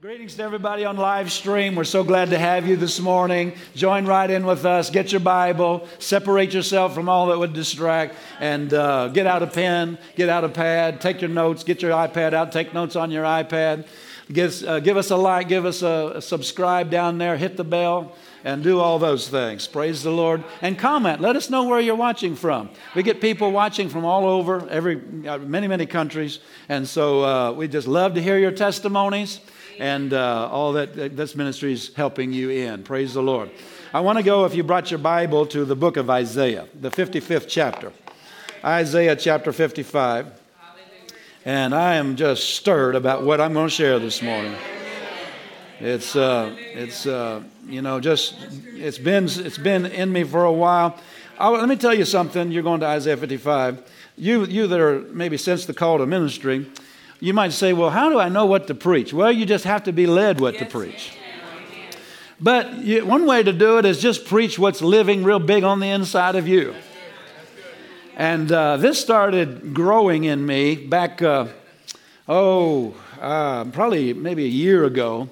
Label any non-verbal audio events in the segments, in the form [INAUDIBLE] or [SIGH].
Greetings to everybody on live stream. We're so glad to have you this morning. Join right in with us. Get your Bible. Separate yourself from all that would distract. And uh, get out a pen, get out a pad, take your notes, get your iPad out, take notes on your iPad. Give, uh, give us a like, give us a, a subscribe down there, hit the bell, and do all those things. Praise the Lord. And comment. Let us know where you're watching from. We get people watching from all over, every, uh, many, many countries. And so uh, we just love to hear your testimonies and uh, all that this ministry is helping you in. Praise the Lord. I want to go, if you brought your Bible, to the book of Isaiah, the 55th chapter. Isaiah chapter 55. And I am just stirred about what I'm going to share this morning. It's, uh, it's uh, you know, just, it's been, it's been in me for a while. I'll, let me tell you something. You're going to Isaiah 55. You, you that are maybe since the call to ministry, you might say, well, how do I know what to preach? Well, you just have to be led what to preach. But you, one way to do it is just preach what's living real big on the inside of you. And uh, this started growing in me back, uh, oh, uh, probably maybe a year ago.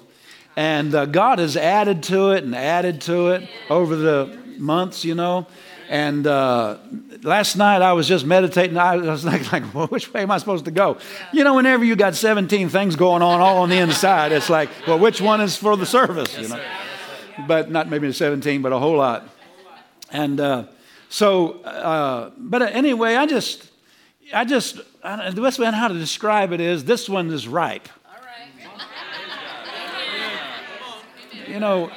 And uh, God has added to it and added to it over the months, you know. And uh, last night I was just meditating. I was like, like [LAUGHS] well, which way am I supposed to go? You know, whenever you got 17 things going on all on the inside, it's like, well, which one is for the service? You know, but not maybe 17, but a whole lot. And uh, so, uh, but anyway, I just, I just, I, the best way on how to describe it is this one is ripe. You know,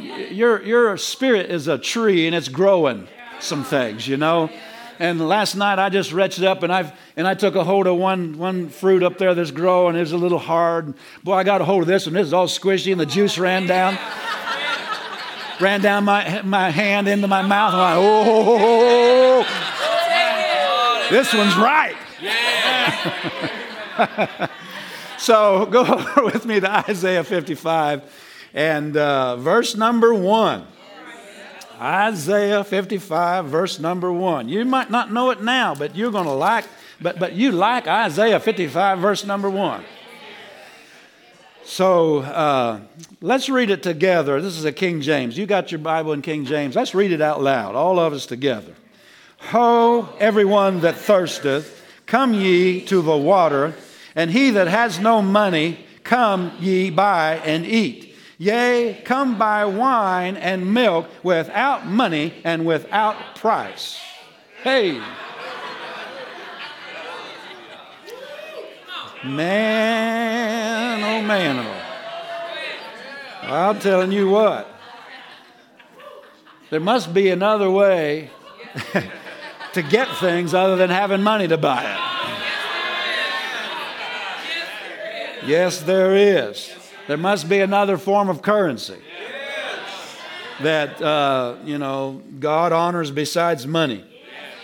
your, your spirit is a tree and it's growing some things, you know. And last night I just reached up and I've and I took a hold of one one fruit up there that's growing. It was a little hard. Boy, I got a hold of this and this is all squishy and the juice ran down. ran down my my hand into my mouth. I'm like, oh, oh, oh, oh this one's right. [LAUGHS] so go over [LAUGHS] with me to Isaiah 55 and uh, verse number one. Isaiah 55, verse number one. You might not know it now, but you're going to like, but, but you like Isaiah 55, verse number one. So uh, let's read it together. This is a King James. You got your Bible in King James. Let's read it out loud, all of us together. Ho, everyone that thirsteth, come ye to the water, and he that has no money, come ye buy and eat. Yea, come buy wine and milk without money and without price. Hey. Man, oh man, oh. I'm telling you what. There must be another way [LAUGHS] to get things other than having money to buy it. Yes, there is. There must be another form of currency that, uh, you know, God honors besides money.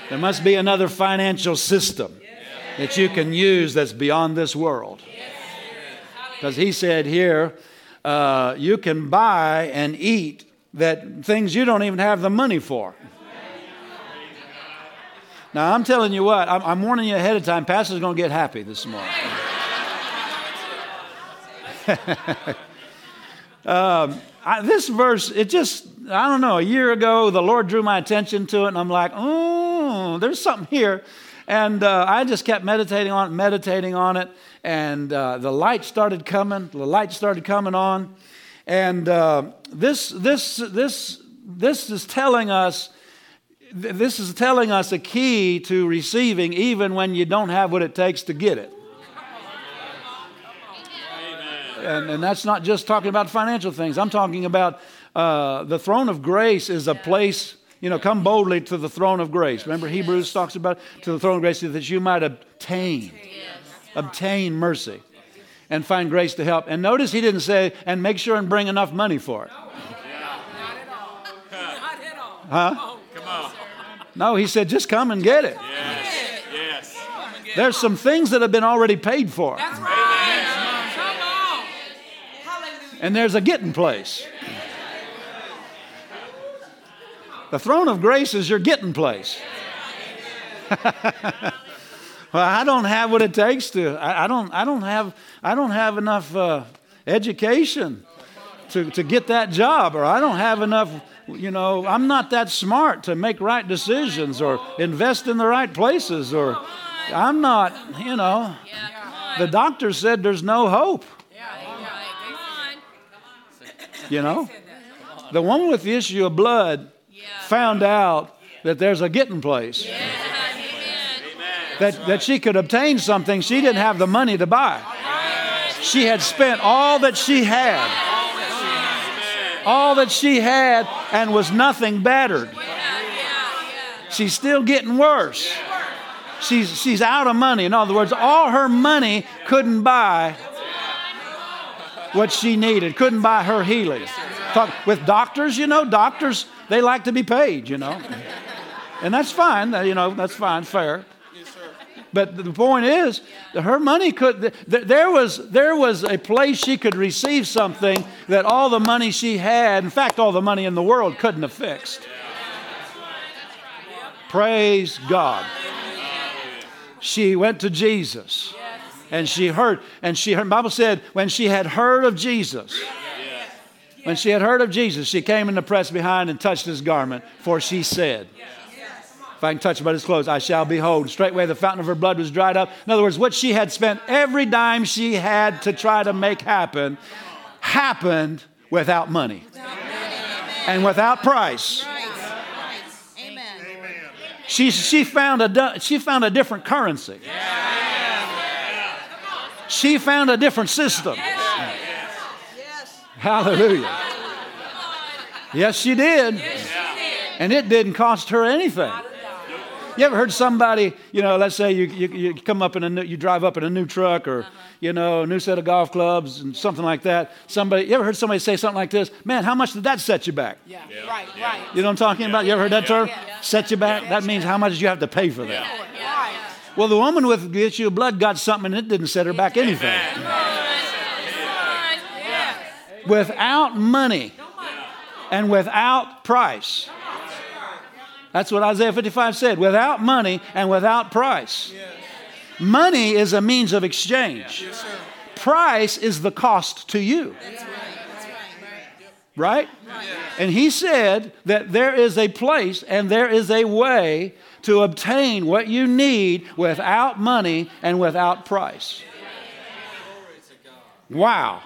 There must be another financial system that you can use that's beyond this world. Because he said here, uh, you can buy and eat that things you don't even have the money for. Now, I'm telling you what, I'm, I'm warning you ahead of time, Pastor's going to get happy this morning. [LAUGHS] um, I, this verse, it just, I don't know, a year ago, the Lord drew my attention to it, and I'm like, oh, there's something here. And uh, I just kept meditating on it, meditating on it, and uh, the light started coming, the light started coming on. And uh, this, this, this, this is telling us, this is telling us a key to receiving even when you don't have what it takes to get it. And, and that's not just talking about financial things. I'm talking about uh, the throne of grace is a place, you know, come boldly to the throne of grace. Remember, Hebrews talks about to the throne of grace that you might obtain, obtain mercy and find grace to help. And notice he didn't say, and make sure and bring enough money for it. Huh? No, he said, just come and get it. Yes. Yes. There's some things that have been already paid for. That's right. And there's a getting place. The throne of grace is your getting place. [LAUGHS] well, I don't have what it takes to. I, I, don't. I don't have. I don't have enough uh, education to, to get that job, or I don't have enough, you know, I'm not that smart to make right decisions or invest in the right places, or I'm not, you know. The doctor said there's no hope. You know? The woman with the issue of blood found out that there's a getting place. That, that she could obtain something she didn't have the money to buy. She had spent all that she had. All that she had and was nothing bettered. She's still getting worse. She's, she's out of money. In other words, all her money couldn't buy what she needed, couldn't buy her healing. Talk, with doctors, you know, doctors, they like to be paid, you know. And that's fine, you know, that's fine, fair. But the point is, her money could, there was, there was a place she could receive something that all the money she had, in fact, all the money in the world, couldn't have fixed. Praise God. She went to Jesus and she heard, and she heard, Bible said, when she had heard of Jesus, when she had heard of Jesus, she came in the press behind and touched his garment, for she said, if I can touch but his clothes, I shall behold. Straightway the fountain of her blood was dried up. In other words, what she had spent every dime she had to try to make happen happened without money and without price. She, she, found a, she found a different currency. She found a different system. Hallelujah. Yes, she did. And it didn't cost her anything. You ever heard somebody, you know, let's say you, you, you come up in a new, you drive up in a new truck or, uh-huh. you know, a new set of golf clubs and something like that. Somebody, you ever heard somebody say something like this? Man, how much did that set you back? Yeah, yeah. right, yeah. right. You know what I'm talking about? You ever heard that term? Set you back? That means how much did you have to pay for that? Well, the woman with the issue of blood got something and it didn't set her back anything. Without money and without price. That's what Isaiah 55 said without money and without price. Money is a means of exchange, price is the cost to you. Right? And he said that there is a place and there is a way to obtain what you need without money and without price. Wow.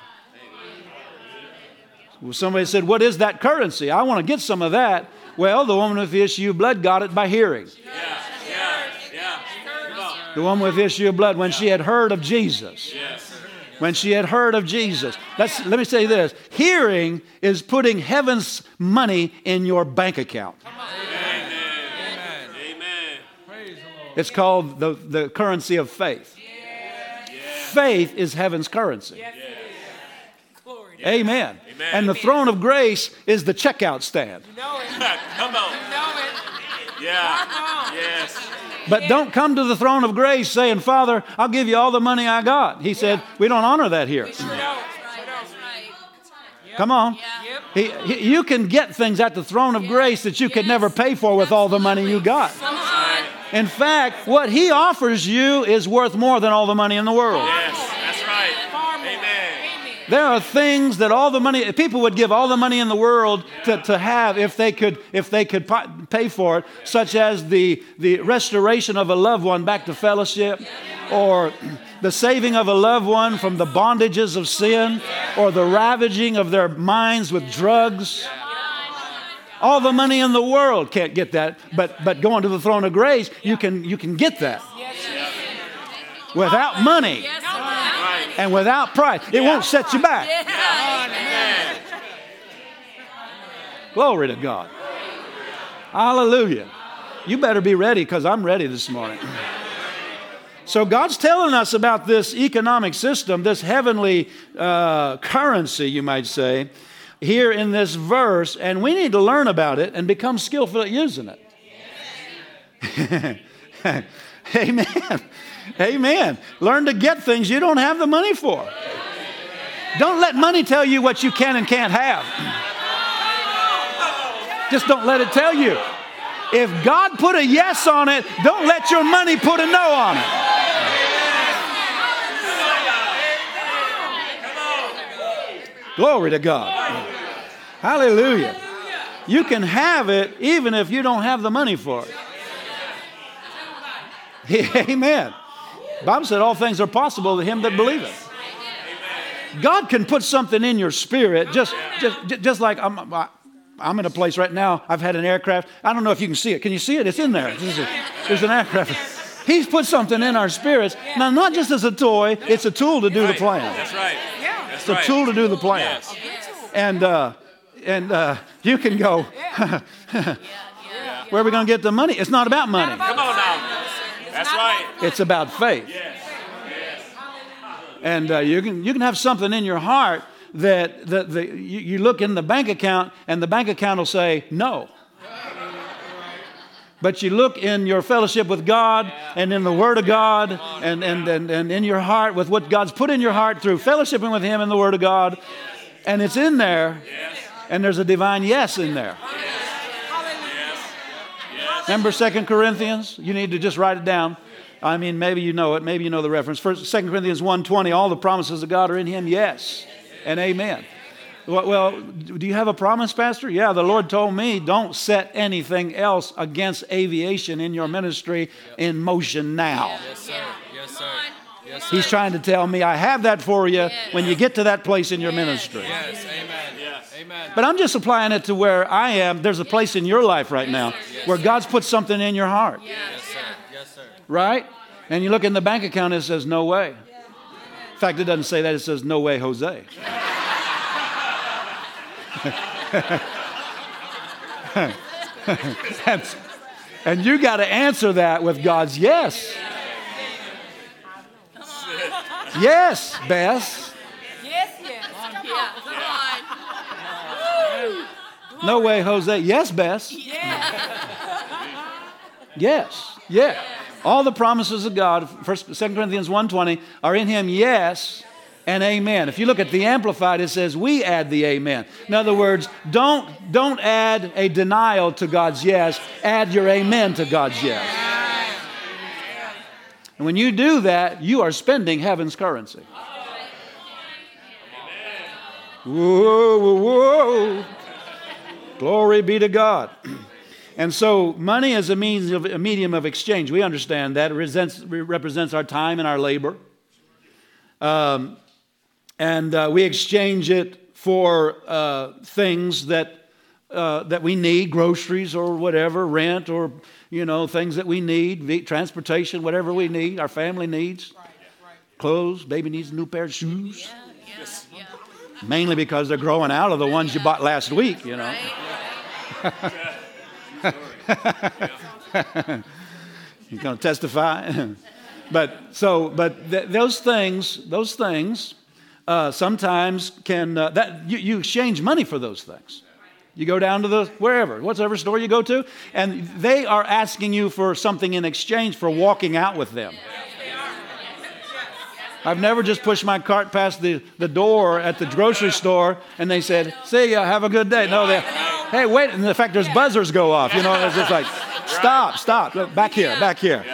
Well, somebody said, What is that currency? I want to get some of that. Well, the woman with the issue of blood got it by hearing. Yeah, yeah, yeah. The woman with the issue of blood, when she had heard of Jesus. When she had heard of Jesus. Let's, let me say this hearing is putting heaven's money in your bank account. It's called the, the currency of faith. Faith is heaven's currency. Amen. Amen. And the throne of grace is the checkout stand. You know [LAUGHS] come on. You know yeah. Yes. But don't come to the throne of grace saying, Father, I'll give you all the money I got. He said, We don't honor that here. Come on. He, he, you can get things at the throne of grace that you could never pay for with all the money you got. In fact, what he offers you is worth more than all the money in the world. Yes, that's right. Amen. There are things that all the money people would give all the money in the world to, to have if they could if they could pay for it, such as the the restoration of a loved one back to fellowship, or the saving of a loved one from the bondages of sin, or the ravaging of their minds with drugs. All the money in the world can't get that, but but going to the throne of grace, you can you can get that without money and without price. It won't set you back. Glory to God. Hallelujah. You better be ready because I'm ready this morning. So, God's telling us about this economic system, this heavenly uh, currency, you might say, here in this verse, and we need to learn about it and become skillful at using it. [LAUGHS] Amen. Amen. Learn to get things you don't have the money for. Don't let money tell you what you can and can't have. Just don't let it tell you. If God put a yes on it, don't let your money put a no on it. Glory to God. Hallelujah. You can have it even if you don't have the money for it. [LAUGHS] Amen. Bible said all things are possible to him that believeth. God can put something in your spirit just, just, just like I'm, I'm in a place right now. I've had an aircraft. I don't know if you can see it. Can you see it? It's in there. There's an aircraft. He's put something in our spirits. Now, not just as a toy, it's a tool to do the plan. That's right. It's a tool to do the plan. And, uh, and uh, you can go, [LAUGHS] where are we going to get the money? It's not about money. Come on now. That's right. It's about faith. And uh, you, can, you can have something in your heart that, that the, you, you look in the bank account and the bank account will say no. But you look in your fellowship with God and in the Word of God and, and, and, and in your heart with what God's put in your heart through fellowshipping with Him in the Word of God, and it's in there, and there's a divine yes in there. Remember Second Corinthians? You need to just write it down. I mean, maybe you know it. Maybe you know the reference. First, 2 Corinthians 1.20, all the promises of God are in him, yes, and amen. Well, do you have a promise, Pastor? Yeah, the Lord told me don't set anything else against aviation in your ministry in motion now. Yes, sir. Yes, sir. Yes, He's trying to tell me I have that for you when you get to that place in your ministry. Yes, amen. Yes. Amen. But I'm just applying it to where I am. There's a place in your life right now where God's put something in your heart, Yes, sir. Yes, sir. right? And you look in the bank account, and it says, no way. In fact, it doesn't say that, it says, no way, Jose. [LAUGHS] and, and you got to answer that with God's yes. Yes, Bess. Yes, yes. Yeah. No way, Jose. Yes, Bess. Yes. Yeah. All the promises of God, First, Second Corinthians 1.20, are in him, yes, and amen. If you look at the Amplified, it says we add the amen. In other words, don't, don't add a denial to God's yes, add your amen to God's yes. And when you do that, you are spending heaven's currency. Whoa, whoa, whoa. Glory be to God. [CLEARS THROAT] And so, money is a means of a medium of exchange. We understand that it represents, represents our time and our labor, um, and uh, we exchange it for uh, things that uh, that we need, groceries or whatever, rent or you know things that we need, transportation, whatever we need, our family needs, clothes. Baby needs a new pair of shoes. Mainly because they're growing out of the ones you bought last week, you know. [LAUGHS] You're going to testify? [LAUGHS] but so, but th- those things, those things, uh, sometimes can uh, that you, you exchange money for those things. You go down to the wherever, whatever store you go to, and they are asking you for something in exchange for walking out with them. I've never just pushed my cart past the, the door at the grocery store and they said, See ya, have a good day. No, they, hey, wait. And the fact, there's buzzers go off. You know, it's just like, [LAUGHS] stop, stop. Look, back here, back here.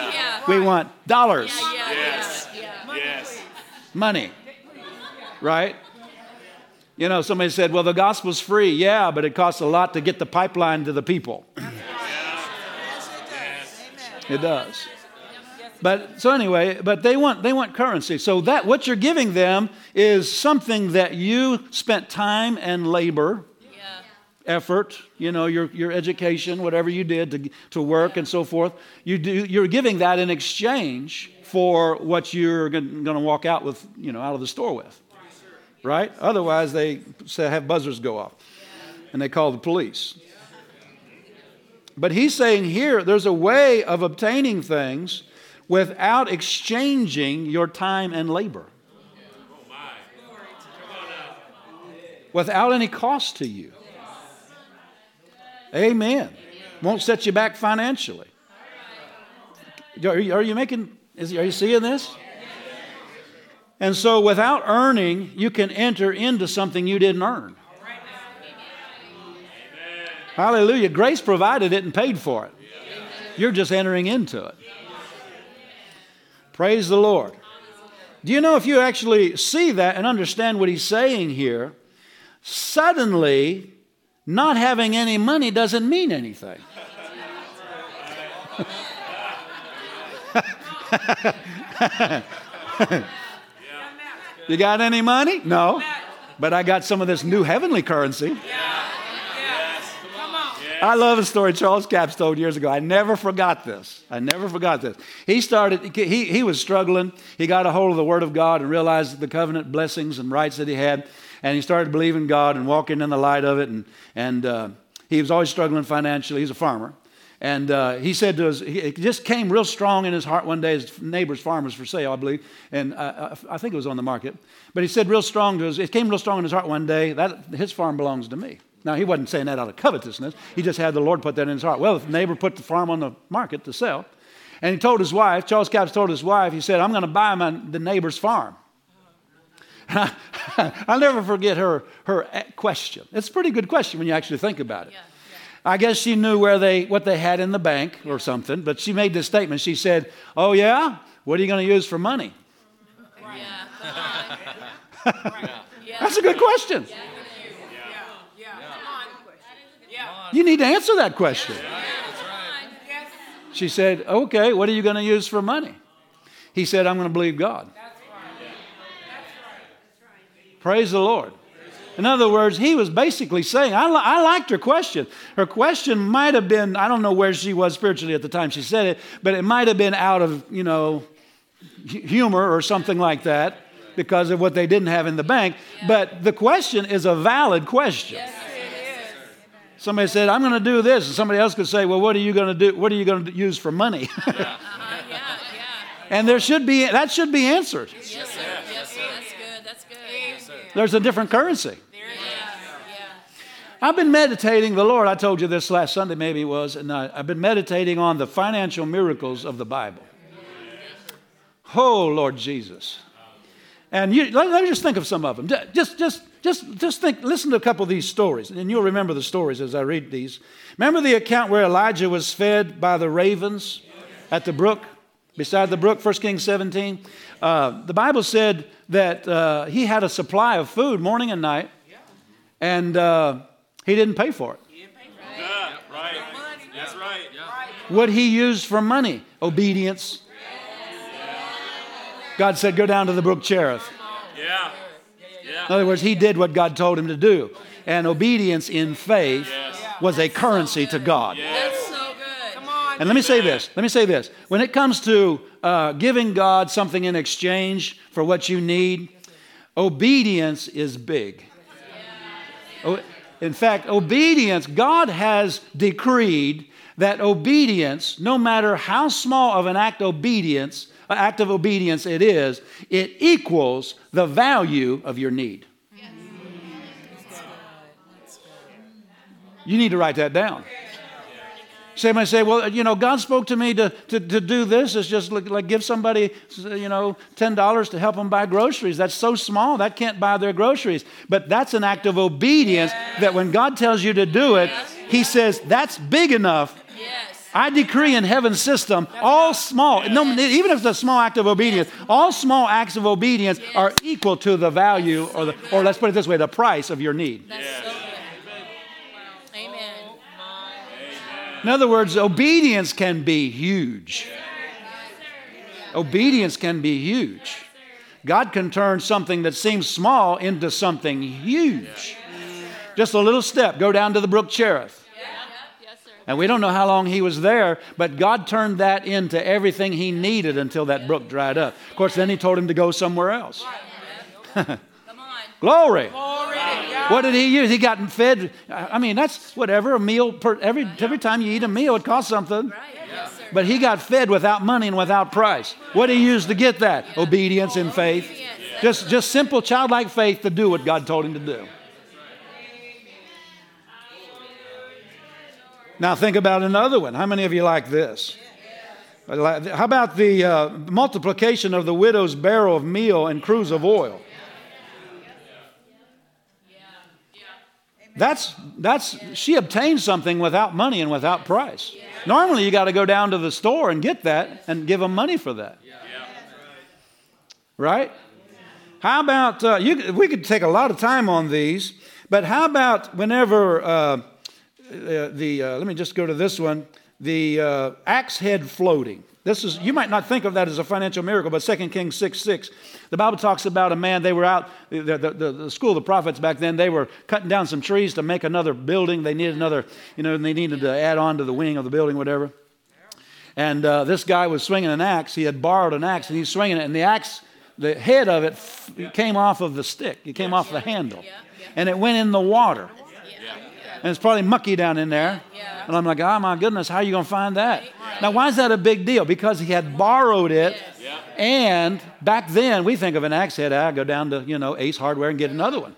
We want dollars, Yes. Yes. money, right? You know, somebody said, well, the gospel's free. Yeah, but it costs a lot to get the pipeline to the people. [LAUGHS] It does. But so anyway, but they want they want currency. So that what you're giving them is something that you spent time and labor, effort, you know, your your education, whatever you did to to work and so forth. You do you're giving that in exchange for what you're going to walk out with, you know, out of the store with. Right? Otherwise they say have buzzers go off. And they call the police. But he's saying here there's a way of obtaining things without exchanging your time and labor. Without any cost to you. Amen. Won't set you back financially. Are you, are you making, is, are you seeing this? And so without earning, you can enter into something you didn't earn. Hallelujah. Grace provided it and paid for it. You're just entering into it. Praise the Lord. Do you know if you actually see that and understand what he's saying here, suddenly not having any money doesn't mean anything. [LAUGHS] you got any money? No. But I got some of this new heavenly currency. I love a story Charles Capps told years ago. I never forgot this. I never forgot this. He started, he, he was struggling. He got a hold of the Word of God and realized the covenant blessings and rights that he had. And he started believing God and walking in the light of it. And, and uh, he was always struggling financially. He's a farmer. And uh, he said to us, it just came real strong in his heart one day. His neighbor's farm was for sale, I believe, and I, I, think it was on the market. But he said real strong to us, it came real strong in his heart one day that his farm belongs to me. Now, he wasn't saying that out of covetousness. He just had the Lord put that in his heart. Well, the neighbor put the farm on the market to sell. And he told his wife, Charles Capps told his wife, he said, I'm going to buy my, the neighbor's farm. [LAUGHS] I'll never forget her, her question. It's a pretty good question when you actually think about it. Yeah. I guess she knew where they, what they had in the bank or something, but she made this statement. She said, Oh, yeah? What are you going to use for money? [LAUGHS] Yeah. That's a good question. You need to answer that question. She said, Okay, what are you going to use for money? He said, I'm going to believe God. Praise the Lord. In other words, he was basically saying, I, li- I liked her question. Her question might have been, I don't know where she was spiritually at the time she said it, but it might have been out of, you know, humor or something like that because of what they didn't have in the bank. Yeah. But the question is a valid question. Yes, somebody said, I'm going to do this. And somebody else could say, Well, what are you going to do? What are you going to use for money? uh-huh. yeah, yeah. [LAUGHS] And there should be, that should be answered. Yes, sir. That's good. That's good. Yes, There's a different currency. I've been meditating, the Lord, I told you this last Sunday, maybe it was, and I, have been meditating on the financial miracles of the Bible. Oh, Lord Jesus. And you, let, let, me just think of some of them. Just, just, just, just think, listen to a couple of these stories, and you'll remember the stories as I read these. Remember the account where Elijah was fed by the ravens at the brook, beside the brook, 1 Kings 17? Uh, the Bible said that uh, he had a supply of food morning and night, and uh, he didn't pay for it. Yeah, right. That's right. What he used for money, obedience. God said, Go down to the brook Cherith. Yeah. yeah. In other words, he did what God told him to do. And obedience in faith yes. was a currency to God. That's so good. And let me say this. Let me say this. When it comes to uh, giving God something in exchange for what you need, obedience is big. In fact, obedience, God has decreed that obedience, no matter how small of an act obedience, act of obedience it is, it equals the value of your need. You need to write that down. Somebody say, well, you know, God spoke to me to, to, to do this. It's just like, like give somebody, you know, $10 to help them buy groceries. That's so small, that can't buy their groceries. But that's an act of obedience yes. that when God tells you to do it, yes. He says, that's big enough. Yes. I decree in heaven's system, all small, no, even if it's a small act of obedience, all small acts of obedience are equal to the value, or, the, or let's put it this way, the price of your need. In other words, obedience can be huge. Obedience can be huge. God can turn something that seems small into something huge. Just a little step, go down to the brook Cherith. And we don't know how long he was there, but God turned that into everything he needed until that brook dried up. Of course, then he told him to go somewhere else. [LAUGHS] Glory. Glory what did he use? He got fed. I mean, that's whatever a meal per every every time you eat a meal, it costs something. But he got fed without money and without price. What did he use to get that? Obedience and faith. Just just simple childlike faith to do what God told him to do. Now think about another one. How many of you like this? How about the uh, multiplication of the widow's barrel of meal and cruse of oil? That's, that's, she obtained something without money and without price. Normally, you got to go down to the store and get that and give them money for that. Right? How about, uh, you, we could take a lot of time on these, but how about whenever uh, uh, the, uh, let me just go to this one, the uh, axe head floating. This is, you might not think of that as a financial miracle, but 2 Kings 6 6, the Bible talks about a man, they were out, the, the, the, the, school of the prophets back then, they were cutting down some trees to make another building. They needed another, you know, they needed to add on to the wing of the building, whatever. And uh, this guy was swinging an axe. He had borrowed an axe and he's swinging it, and the axe, the head of it f- came off of the stick, it came off the handle, and it went in the water. And it's probably mucky down in there. And I'm like, oh my goodness, how are you going to find that? Now, why is that a big deal? Because he had borrowed it. And back then, we think of an axe head, I go down to, you know, Ace Hardware and get another one.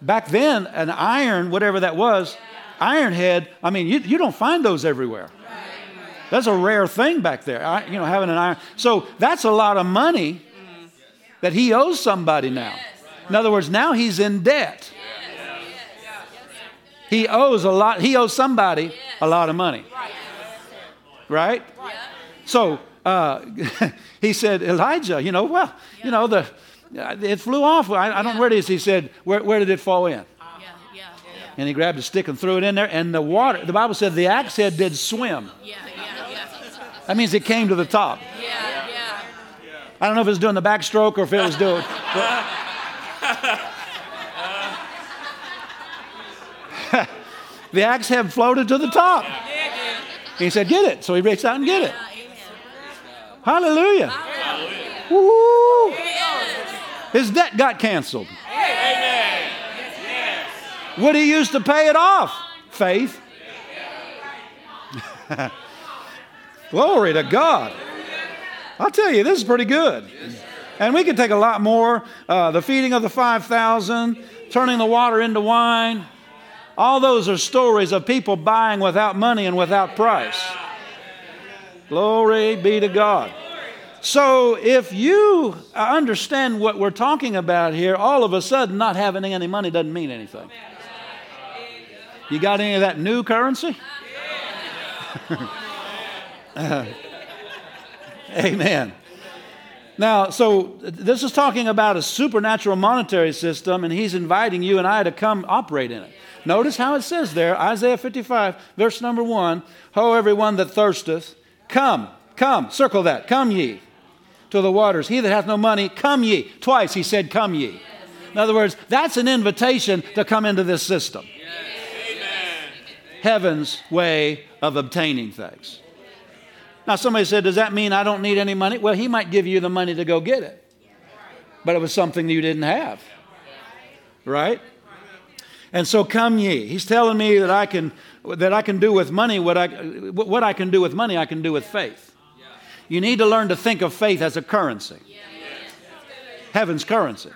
Back then, an iron, whatever that was, iron head, I mean, you, you don't find those everywhere. That's a rare thing back there, I, you know, having an iron. So that's a lot of money mm. that he owes somebody now. In other words, now he's in debt. He owes a lot, he owes somebody a lot of money. Right? So uh, [LAUGHS] he said, Elijah, you know, well, you know, the it flew off. I, I don't know where it is. He said, where, where did it fall in? And he grabbed a stick and threw it in there, and the water, the Bible said the axe head did swim. That means it came to the top. I don't know if it was doing the backstroke or if it was doing. [LAUGHS] the axe head floated to the top. He said, Get it. So he reached out and get it. Hallelujah. Woo. His debt got canceled. What he used to pay it off? Faith. [LAUGHS] Glory to God. I'll tell you, this is pretty good. And we could take a lot more. Uh, the feeding of the 5,000, turning the water into wine. All those are stories of people buying without money and without price. Glory be to God. So, if you understand what we're talking about here, all of a sudden not having any money doesn't mean anything. You got any of that new currency? uh, [LAUGHS] amen. Now, so this is talking about a supernatural monetary system, and he's inviting you and I to come operate in it. Notice how it says there, Isaiah 55, verse number one Ho, everyone that thirsteth, come, come, circle that, come ye to the waters. He that hath no money, come ye. Twice he said, Come ye. In other words, that's an invitation to come into this system. Heaven's way of obtaining things. Now, somebody said, Does that mean I don't need any money? Well, he might give you the money to go get it, but it was something that you didn't have. Right? And so come ye. He's telling me that I can that I can do with money what I what I can do with money I can do with faith. You need to learn to think of faith as a currency. Heaven's currency.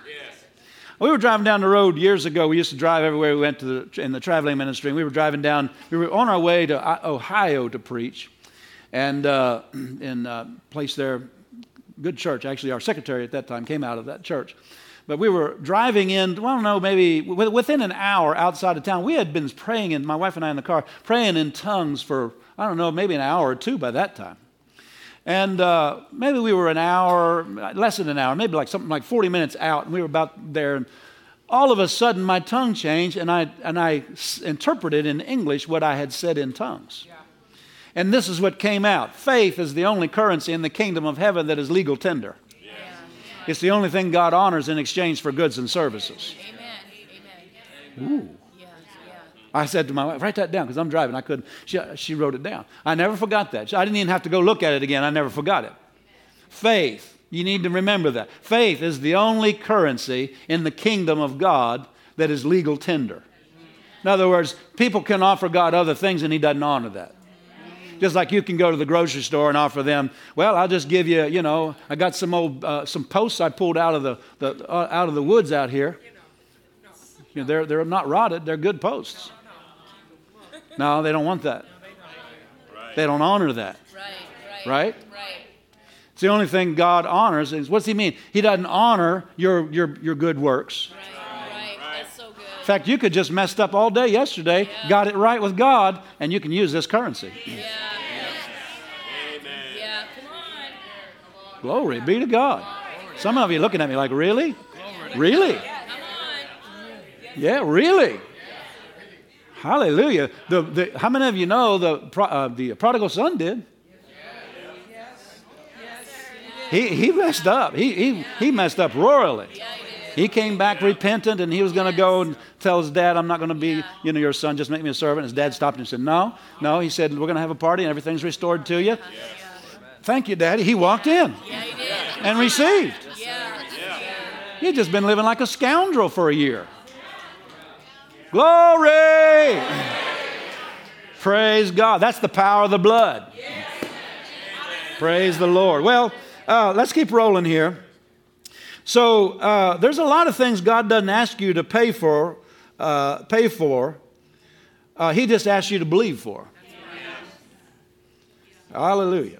We were driving down the road years ago. We used to drive everywhere we went to the, in the traveling ministry. And we were driving down. We were on our way to Ohio to preach, and uh, [CLEARS THROAT] in a place there, good church. Actually, our secretary at that time came out of that church. But we were driving in, well, I don't know, maybe within an hour outside of town. We had been praying, and my wife and I in the car, praying in tongues for, I don't know, maybe an hour or two by that time. And uh, maybe we were an hour, less than an hour, maybe like something like 40 minutes out, and we were about there. And all of a sudden, my tongue changed, and I, and I interpreted in English what I had said in tongues. And this is what came out faith is the only currency in the kingdom of heaven that is legal tender. Yeah. It's the only thing God honors in exchange for goods and services. Amen. Ooh. I said to my wife, write that down because I'm driving. I couldn't. She, she wrote it down. I never forgot that. I didn't even have to go look at it again. I never forgot it. Faith. You need to remember that. Faith is the only currency in the kingdom of God that is legal tender. In other words, people can offer God other things and He doesn't honor that. Just like you can go to the grocery store and offer them, well, I'll just give you, you know, I got some old uh, some posts I pulled out of the, the uh, out of the woods out here. You know, they're they're not rotted; they're good posts. No, they don't want that. They don't honor that. Right? It's the only thing God honors. Is what's He mean? He doesn't honor your your your good works. In fact, you could just messed up all day yesterday, yeah. got it right with God, and you can use this currency. Yeah. Glory be to God. Some of you looking at me like, really? Really? Yeah, really. Hallelujah. The, the, how many of you know the, uh, the prodigal son did? He, he messed up. He, he, he messed up royally. He came back repentant and he was going to go and tell his dad, I'm not going to be, you know, your son, just make me a servant. His dad stopped him and said, No, no. He said, We're going to have a party and everything's restored to you. Thank you, Daddy. He walked in and received. Yeah. He'd just been living like a scoundrel for a year. Glory! Praise God. That's the power of the blood. Praise the Lord. Well, uh, let's keep rolling here. So uh, there's a lot of things God doesn't ask you to pay for. Uh, pay for. Uh, he just asks you to believe for. Hallelujah.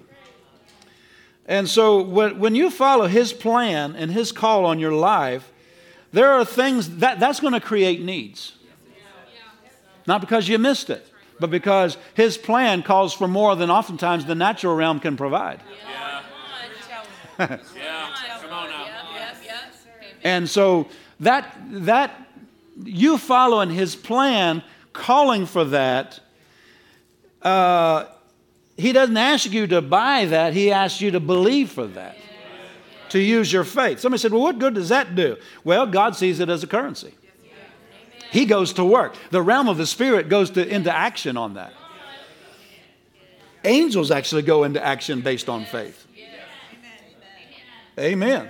And so when, when you follow His plan and His call on your life, there are things that that's going to create needs. Not because you missed it, but because His plan calls for more than oftentimes the natural realm can provide. Yeah. yeah. Come on now. And so that that you following His plan, calling for that. Uh, he doesn't ask you to buy that, He asks you to believe for that, to use your faith. Somebody said, Well, what good does that do? Well, God sees it as a currency. He goes to work. The realm of the Spirit goes to, into action on that. Angels actually go into action based on faith. Amen.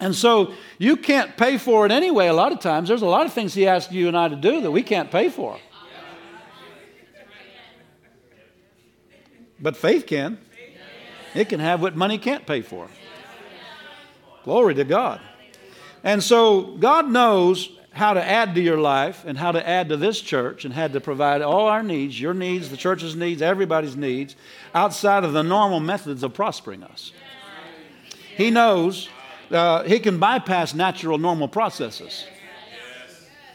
And so you can't pay for it anyway, a lot of times. There's a lot of things He asks you and I to do that we can't pay for. But faith can. It can have what money can't pay for. Glory to God. And so God knows how to add to your life and how to add to this church and had to provide all our needs, your needs, the church's needs, everybody's needs, outside of the normal methods of prospering us. He knows uh, he can bypass natural, normal processes.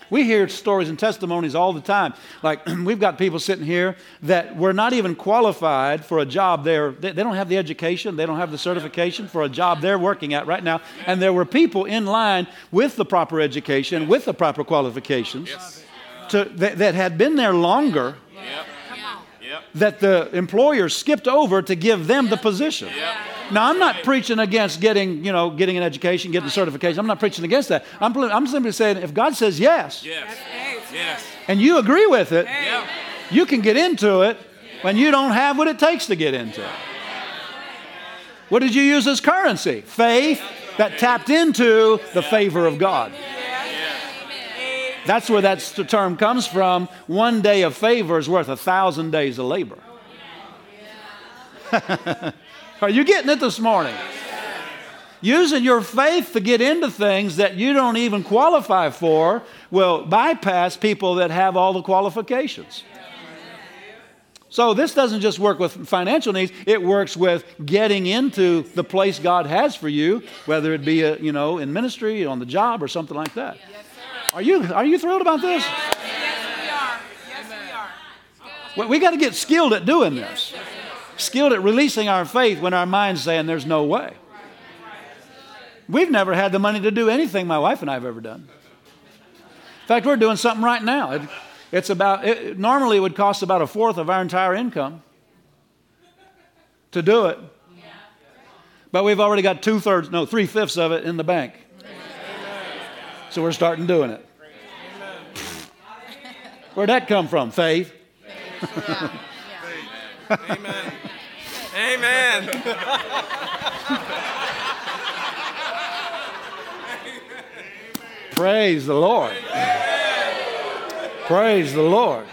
We hear stories and testimonies all the time. Like, [CLEARS THROAT] we've got people sitting here that were not even qualified for a job there. They, they, don't have the education, they don't have the certification for a job they're working at right now. And there were people in line with the proper education, with the proper qualifications, to, that, that had been there longer. That the employer skipped over to give them the position. Now, I'm not preaching against getting, you know, getting an education, getting a certification. I'm not preaching against that. I'm, I'm simply saying if God says yes, yes. yes. and you agree with it, yeah. you can get into it when you don't have what it takes to get into it. What did you use as currency? Faith that tapped into the favor of God. That's where that term comes from. One day of favor is worth a thousand days of labor. [LAUGHS] Are you getting it this morning? Using your faith to get into things that you don't even qualify for will bypass people that have all the qualifications. So this doesn't just work with financial needs, it works with getting into the place God has for you, whether it be a, you know, in ministry, on the job or something like that. Are you are you thrilled about this? Yes, we are. Yes, we are. Well, we got to get skilled at doing this skilled at releasing our faith when our mind's saying there's no way. We've never had the money to do anything my wife and I have ever done. In fact, we're doing something right now. It, it's about, it, normally it would cost about a fourth of our entire income to do it. But we've already got two thirds, no, three fifths of it in the bank. So we're starting doing it. Where'd that come from? Faith. Amen. Amen. Praise the Lord. Praise the Lord.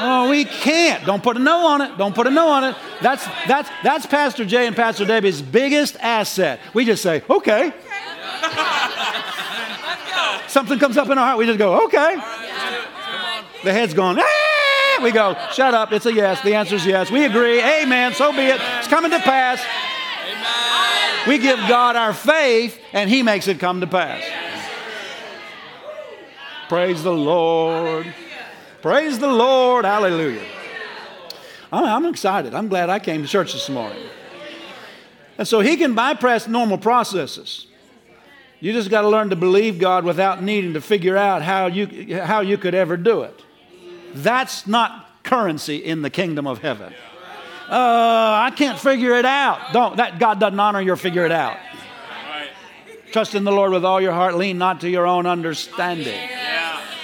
Oh, we can't. Don't put a no on it. Don't put a no on it. That's that's that's Pastor Jay and Pastor Debbie's biggest asset. We just say, okay. Something comes up in our heart, we just go, okay. The head's going, ah! We go, shut up. It's a yes. The answer is yes. We agree. Amen. So be it. It's coming to pass. Amen. We give God our faith, and He makes it come to pass. Praise the Lord. Praise the Lord. Hallelujah. I'm excited. I'm glad I came to church this morning. And so he can bypass normal processes. You just got to learn to believe God without needing to figure out how you, how you could ever do it. That's not currency in the kingdom of heaven. Uh, I can't figure it out. Don't that God doesn't honor your figure it out. Trust in the Lord with all your heart, lean not to your own understanding.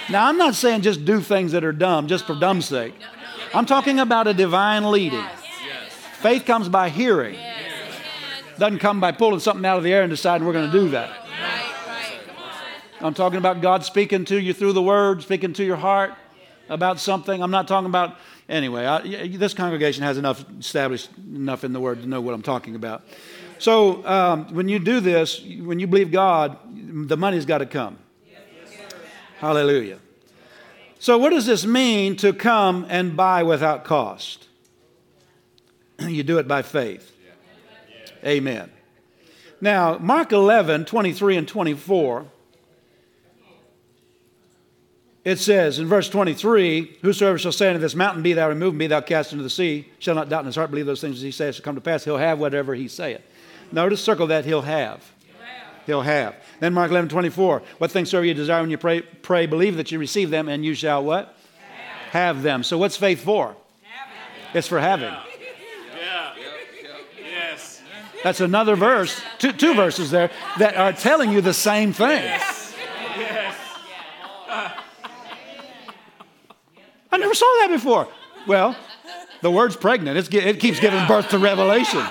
Now I'm not saying just do things that are dumb just for dumb's sake. I'm talking about a divine leading. Faith comes by hearing. Doesn't come by pulling something out of the air and deciding we're going to do that. I'm talking about God speaking to you through the word, speaking to your heart about something. I'm not talking about, anyway, I, this congregation has enough established enough in the word to know what I'm talking about. So um, when you do this, when you believe God, the money's got to come. Hallelujah. So, what does this mean to come and buy without cost? [CLEARS THROAT] you do it by faith. Amen. Now, Mark 11, 23 and 24 it says in verse 23 Whosoever shall say unto this mountain, Be thou removed, and be thou cast into the sea, shall not doubt in his heart, believe those things he says shall come to pass, he'll have whatever he saith. Notice, circle that, he'll have. He'll have. Then Mark 11, 24. What things soever you desire when you pray, pray, believe that you receive them, and you shall what? Have, have them. So what's faith for? It's for having. Yeah. Yes. That's another verse, two, two verses there that are telling you the same thing. Yes. I never saw that before. Well, the word's pregnant. It's, it keeps giving birth to revelation.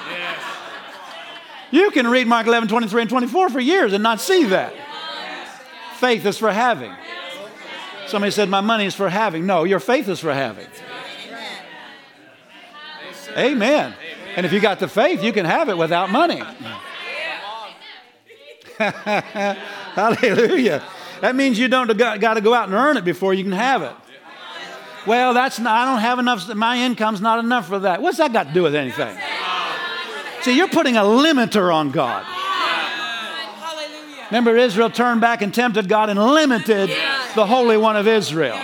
You can read Mark 11, 23, and 24 for years and not see that. Faith is for having. Somebody said, My money is for having. No, your faith is for having. Amen. And if you got the faith, you can have it without money. [LAUGHS] Hallelujah. That means you don't got to go out and earn it before you can have it. Well, that's not, I don't have enough, my income's not enough for that. What's that got to do with anything? See, you're putting a limiter on God. Remember, Israel turned back and tempted God and limited the Holy One of Israel.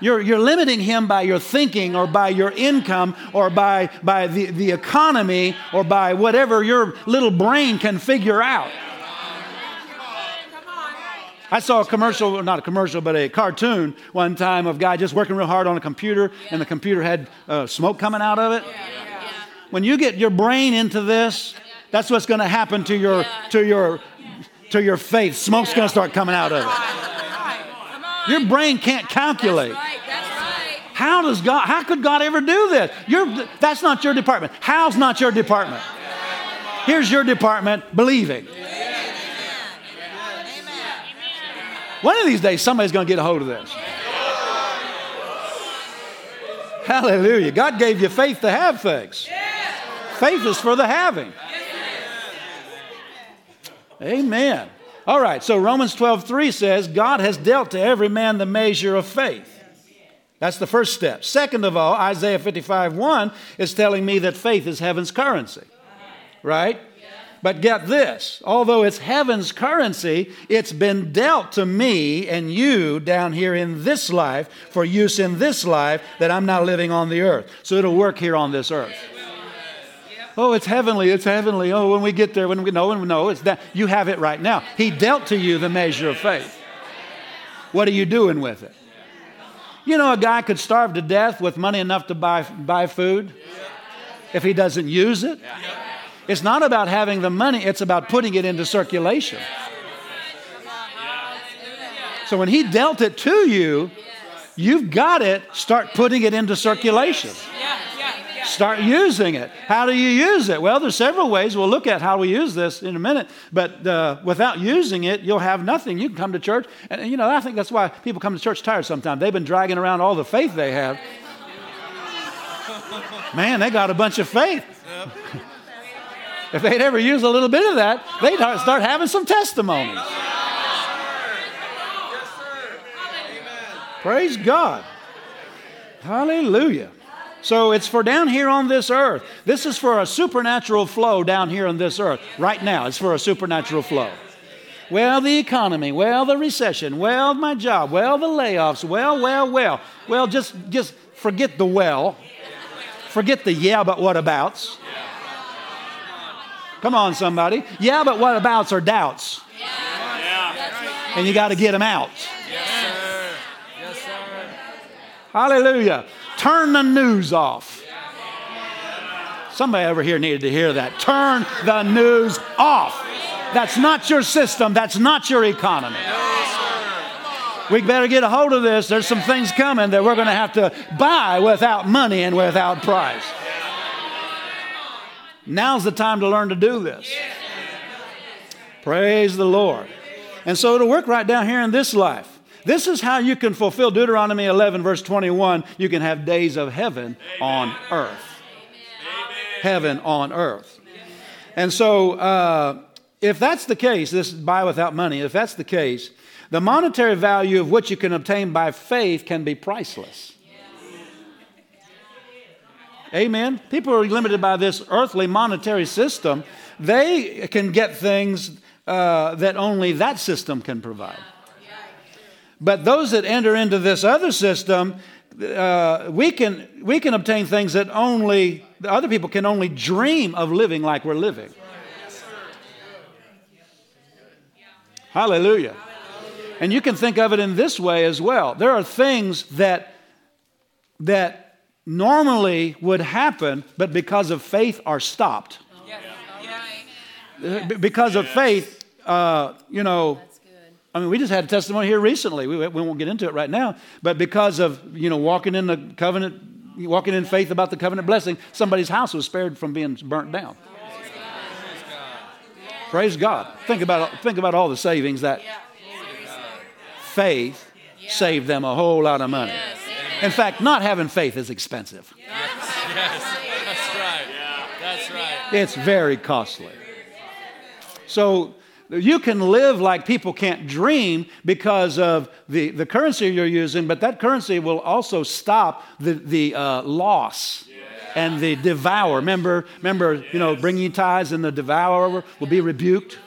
You're, you're limiting him by your thinking or by your income or by, by the, the economy or by whatever your little brain can figure out. I saw a commercial, not a commercial, but a cartoon one time of a guy just working real hard on a computer, and the computer had uh, smoke coming out of it. When you get your brain into this, that's what's going to happen to your to your to your faith. Smoke's going to start coming out of it. Your brain can't calculate. How does God? How could God ever do this? You're, that's not your department. How's not your department? Here's your department: believing. One of these days, somebody's going to get a hold of this. Hallelujah. God gave you faith to have things. Faith is for the having. Amen. All right, so Romans 12, 3 says, God has dealt to every man the measure of faith. That's the first step. Second of all, Isaiah 55, 1 is telling me that faith is heaven's currency. Right? But get this although it's heaven's currency, it's been dealt to me and you down here in this life for use in this life that I'm now living on the earth. So it'll work here on this earth. Oh, it's heavenly, it's heavenly. Oh, when we get there, when we know, and no, it's that. You have it right now. He dealt to you the measure of faith. What are you doing with it? You know, a guy could starve to death with money enough to buy, buy food if he doesn't use it. It's not about having the money, it's about putting it into circulation. So when he dealt it to you, you've got it, start putting it into circulation. Start using it. How do you use it? Well, there's several ways. We'll look at how we use this in a minute. But uh, without using it, you'll have nothing. You can come to church, and you know I think that's why people come to church tired sometimes. They've been dragging around all the faith they have. Man, they got a bunch of faith. If they'd ever use a little bit of that, they'd start having some testimonies. Praise God. Hallelujah. So it's for down here on this earth. This is for a supernatural flow down here on this earth. Right now, it's for a supernatural flow. Well, the economy, well, the recession, well, my job, well, the layoffs, well, well, well. Well, just, just forget the well. Forget the yeah, but what abouts. Come on, somebody. Yeah, but what abouts are doubts. Yeah. And you got to get them out. Yes, sir. Yes, sir. Hallelujah. Turn the news off. Somebody over here needed to hear that. Turn the news off. That's not your system. That's not your economy. We better get a hold of this. There's some things coming that we're going to have to buy without money and without price. Now's the time to learn to do this. Praise the Lord. And so it'll work right down here in this life. This is how you can fulfill Deuteronomy 11, verse 21. You can have days of heaven on earth. Heaven on earth. And so, uh, if that's the case, this buy without money, if that's the case, the monetary value of what you can obtain by faith can be priceless. Amen. People are limited by this earthly monetary system. They can get things uh, that only that system can provide. But those that enter into this other system, uh, we, can, we can obtain things that only other people can only dream of living like we're living. Hallelujah. And you can think of it in this way as well. There are things that, that normally would happen, but because of faith are stopped. Uh, Because of faith, uh, you know, I mean, we just had a testimony here recently. We, we won't get into it right now, but because of you know walking in the covenant, walking in faith about the covenant blessing, somebody's house was spared from being burnt down. Praise God. Think about think about all the savings that faith saved them a whole lot of money. In fact, not having faith is expensive. Yes. That's right. That's right. It's very costly. So you can live like people can't dream because of the, the currency you're using, but that currency will also stop the, the uh, loss and the devour. Remember, remember, you know, bringing tithes and the devourer will be rebuked.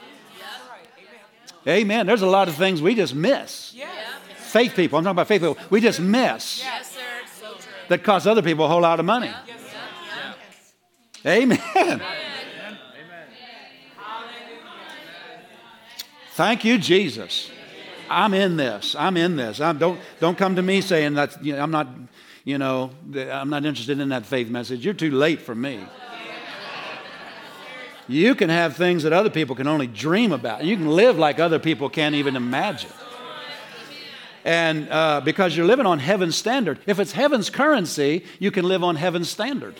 Amen. There's a lot of things we just miss. Faith people, I'm talking about faith people, we just miss Yes, sir. So true. that cost other people a whole lot of money. Amen. Thank you, Jesus. I'm in this. I'm in this. I'm, don't, don't come to me saying that you know, I'm not, you know, that I'm not interested in that faith message. You're too late for me. You can have things that other people can only dream about. You can live like other people can't even imagine. And uh, because you're living on heaven's standard. If it's heaven's currency, you can live on heaven's standard.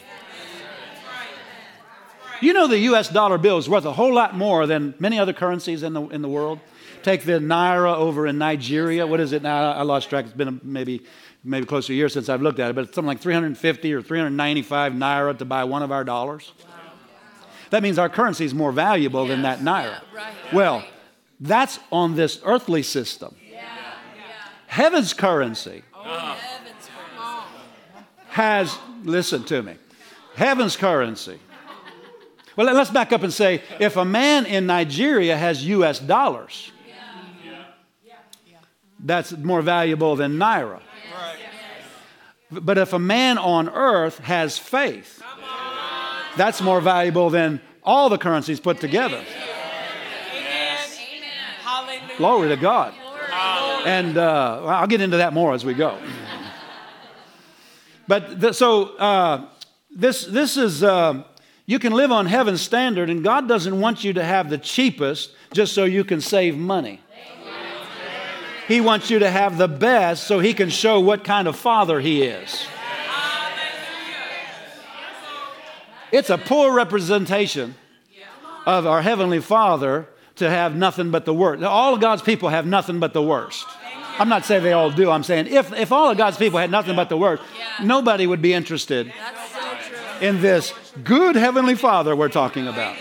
You know the US dollar bill is worth a whole lot more than many other currencies in the, in the world. Take the Naira over in Nigeria. What is it now? I lost track. It's been maybe, maybe close to a year since I've looked at it, but it's something like 350 or 395 Naira to buy one of our dollars. That means our currency is more valuable than that Naira. Well, that's on this earthly system. Heaven's currency has, listen to me, heaven's currency. Well, let's back up and say if a man in Nigeria has US dollars, that's more valuable than Naira. But if a man on earth has faith, that's more valuable than all the currencies put together. Glory to God. And uh, I'll get into that more as we go. But the, so uh, this, this is, uh, you can live on heaven's standard, and God doesn't want you to have the cheapest just so you can save money. He wants you to have the best so He can show what kind of father He is. It's a poor representation of our Heavenly Father to have nothing but the worst. All of God's people have nothing but the worst. I'm not saying they all do. I'm saying if, if all of God's people had nothing but the word, nobody would be interested so in this good Heavenly Father we're talking about.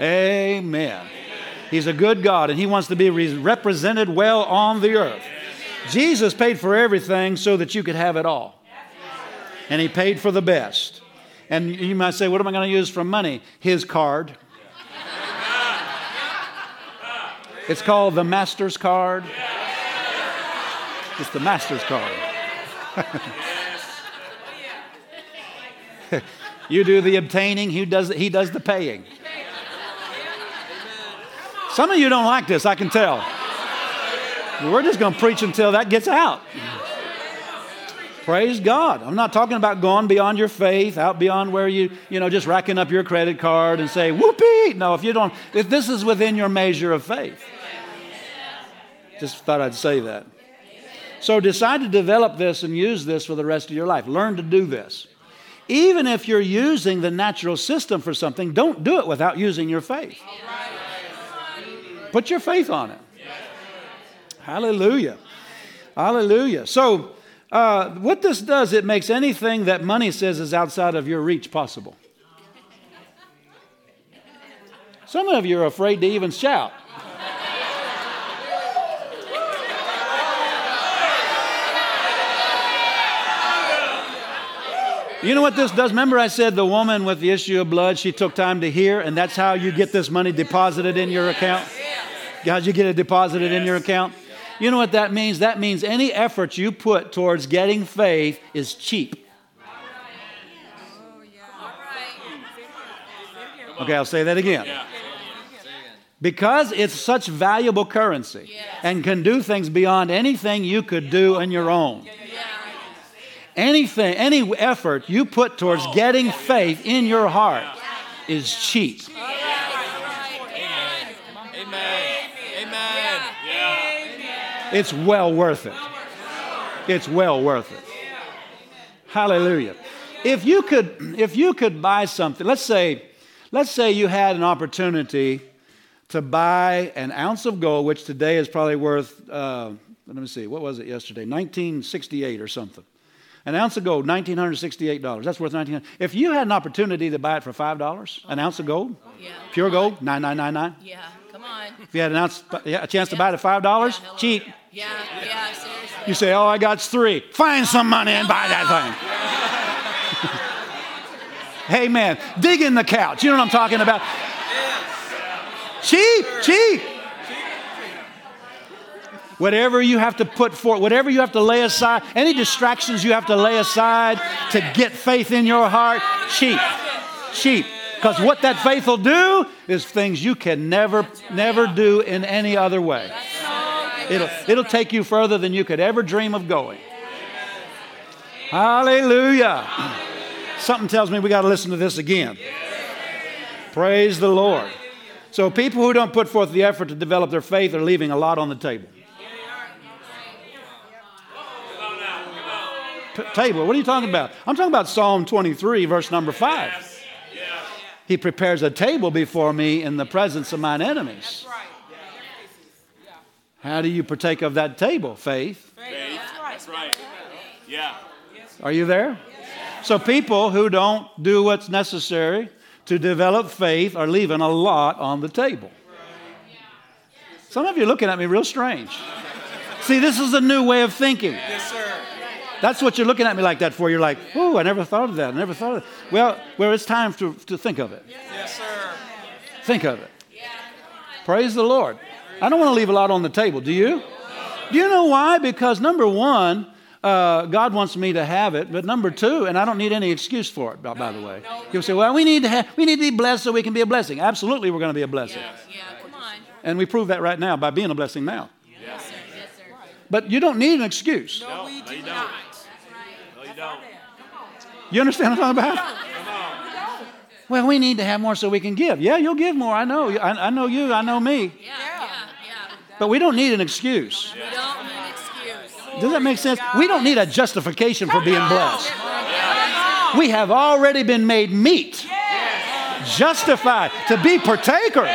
Amen. He's a good God and He wants to be re- represented well on the earth. Jesus paid for everything so that you could have it all. And He paid for the best. And you might say, What am I going to use for money? His card. It's called the Master's card. It's the Master's card. [LAUGHS] you do the obtaining, he does, he does the paying. Some of you don't like this, I can tell. We're just going to preach until that gets out. Praise God. I'm not talking about going beyond your faith, out beyond where you, you know, just racking up your credit card and say, whoopee. No, if you don't, if this is within your measure of faith. Just thought I'd say that. So decide to develop this and use this for the rest of your life. Learn to do this. Even if you're using the natural system for something, don't do it without using your faith. Put your faith on it. Hallelujah. Hallelujah. So, uh, what this does, it makes anything that money says is outside of your reach possible. Some of you are afraid to even shout. You know what this does? Remember, I said the woman with the issue of blood, she took time to hear, and that's how you get this money deposited in your account? How you get it deposited in your account? You know what that means? That means any effort you put towards getting faith is cheap. Okay, I'll say that again. Because it's such valuable currency and can do things beyond anything you could do on your own. Anything, any effort you put towards getting faith in your heart is cheap. Amen. Amen. It's well worth it. It's well worth it. Hallelujah. If you could, if you could buy something, let's say, let's say you had an opportunity to buy an ounce of gold, which today is probably worth, uh, let me see, what was it yesterday? 1968 or something. An ounce of gold, $1,968. That's worth 19 If you had an opportunity to buy it for $5, an ounce of gold, Yeah. pure gold, 9999 Yeah, come on. If you had an ounce, a chance to buy it at $5, hello. cheap. Yeah, yeah, seriously. You say, oh, I got three. Find some money and buy that thing. [LAUGHS] hey, man, dig in the couch. You know what I'm talking about? Cheap, cheap. Whatever you have to put forth, whatever you have to lay aside, any distractions you have to lay aside to get faith in your heart, cheap, cheap. Because what that faith will do is things you can never, never do in any other way. It'll, it'll take you further than you could ever dream of going. Hallelujah. Something tells me we got to listen to this again. Praise the Lord. So, people who don't put forth the effort to develop their faith are leaving a lot on the table. Table, what are you talking about? I'm talking about Psalm 23, verse number 5. He prepares a table before me in the presence of mine enemies. How do you partake of that table? Faith. Faith. That's right. Yeah. Are you there? So, people who don't do what's necessary to develop faith are leaving a lot on the table. Some of you are looking at me real strange. See, this is a new way of thinking. Yes, sir. That's what you're looking at me like that for. You're like, oh, I never thought of that. I never thought of it. Well, well, it's time to, to think of it. Yes, sir. Think of it. Praise the Lord. I don't want to leave a lot on the table. Do you? Do you know why? Because number one, uh, God wants me to have it, but number two, and I don't need any excuse for it. By, by the way, you'll say, "Well, we need to have, we need to be blessed so we can be a blessing." Absolutely, we're going to be a blessing, Yeah, come on. and we prove that right now by being a blessing now. Yes, sir. Yes, sir. But you don't need an excuse. No, we do not. You understand what I'm talking about? Well, we need to have more so we can give. Yeah, you'll give more. I know. I, I know you. I know me. But we don't need an excuse. We don't need excuse. Does that make sense? We don't need a justification for being blessed. We have already been made meet, justified to be partakers.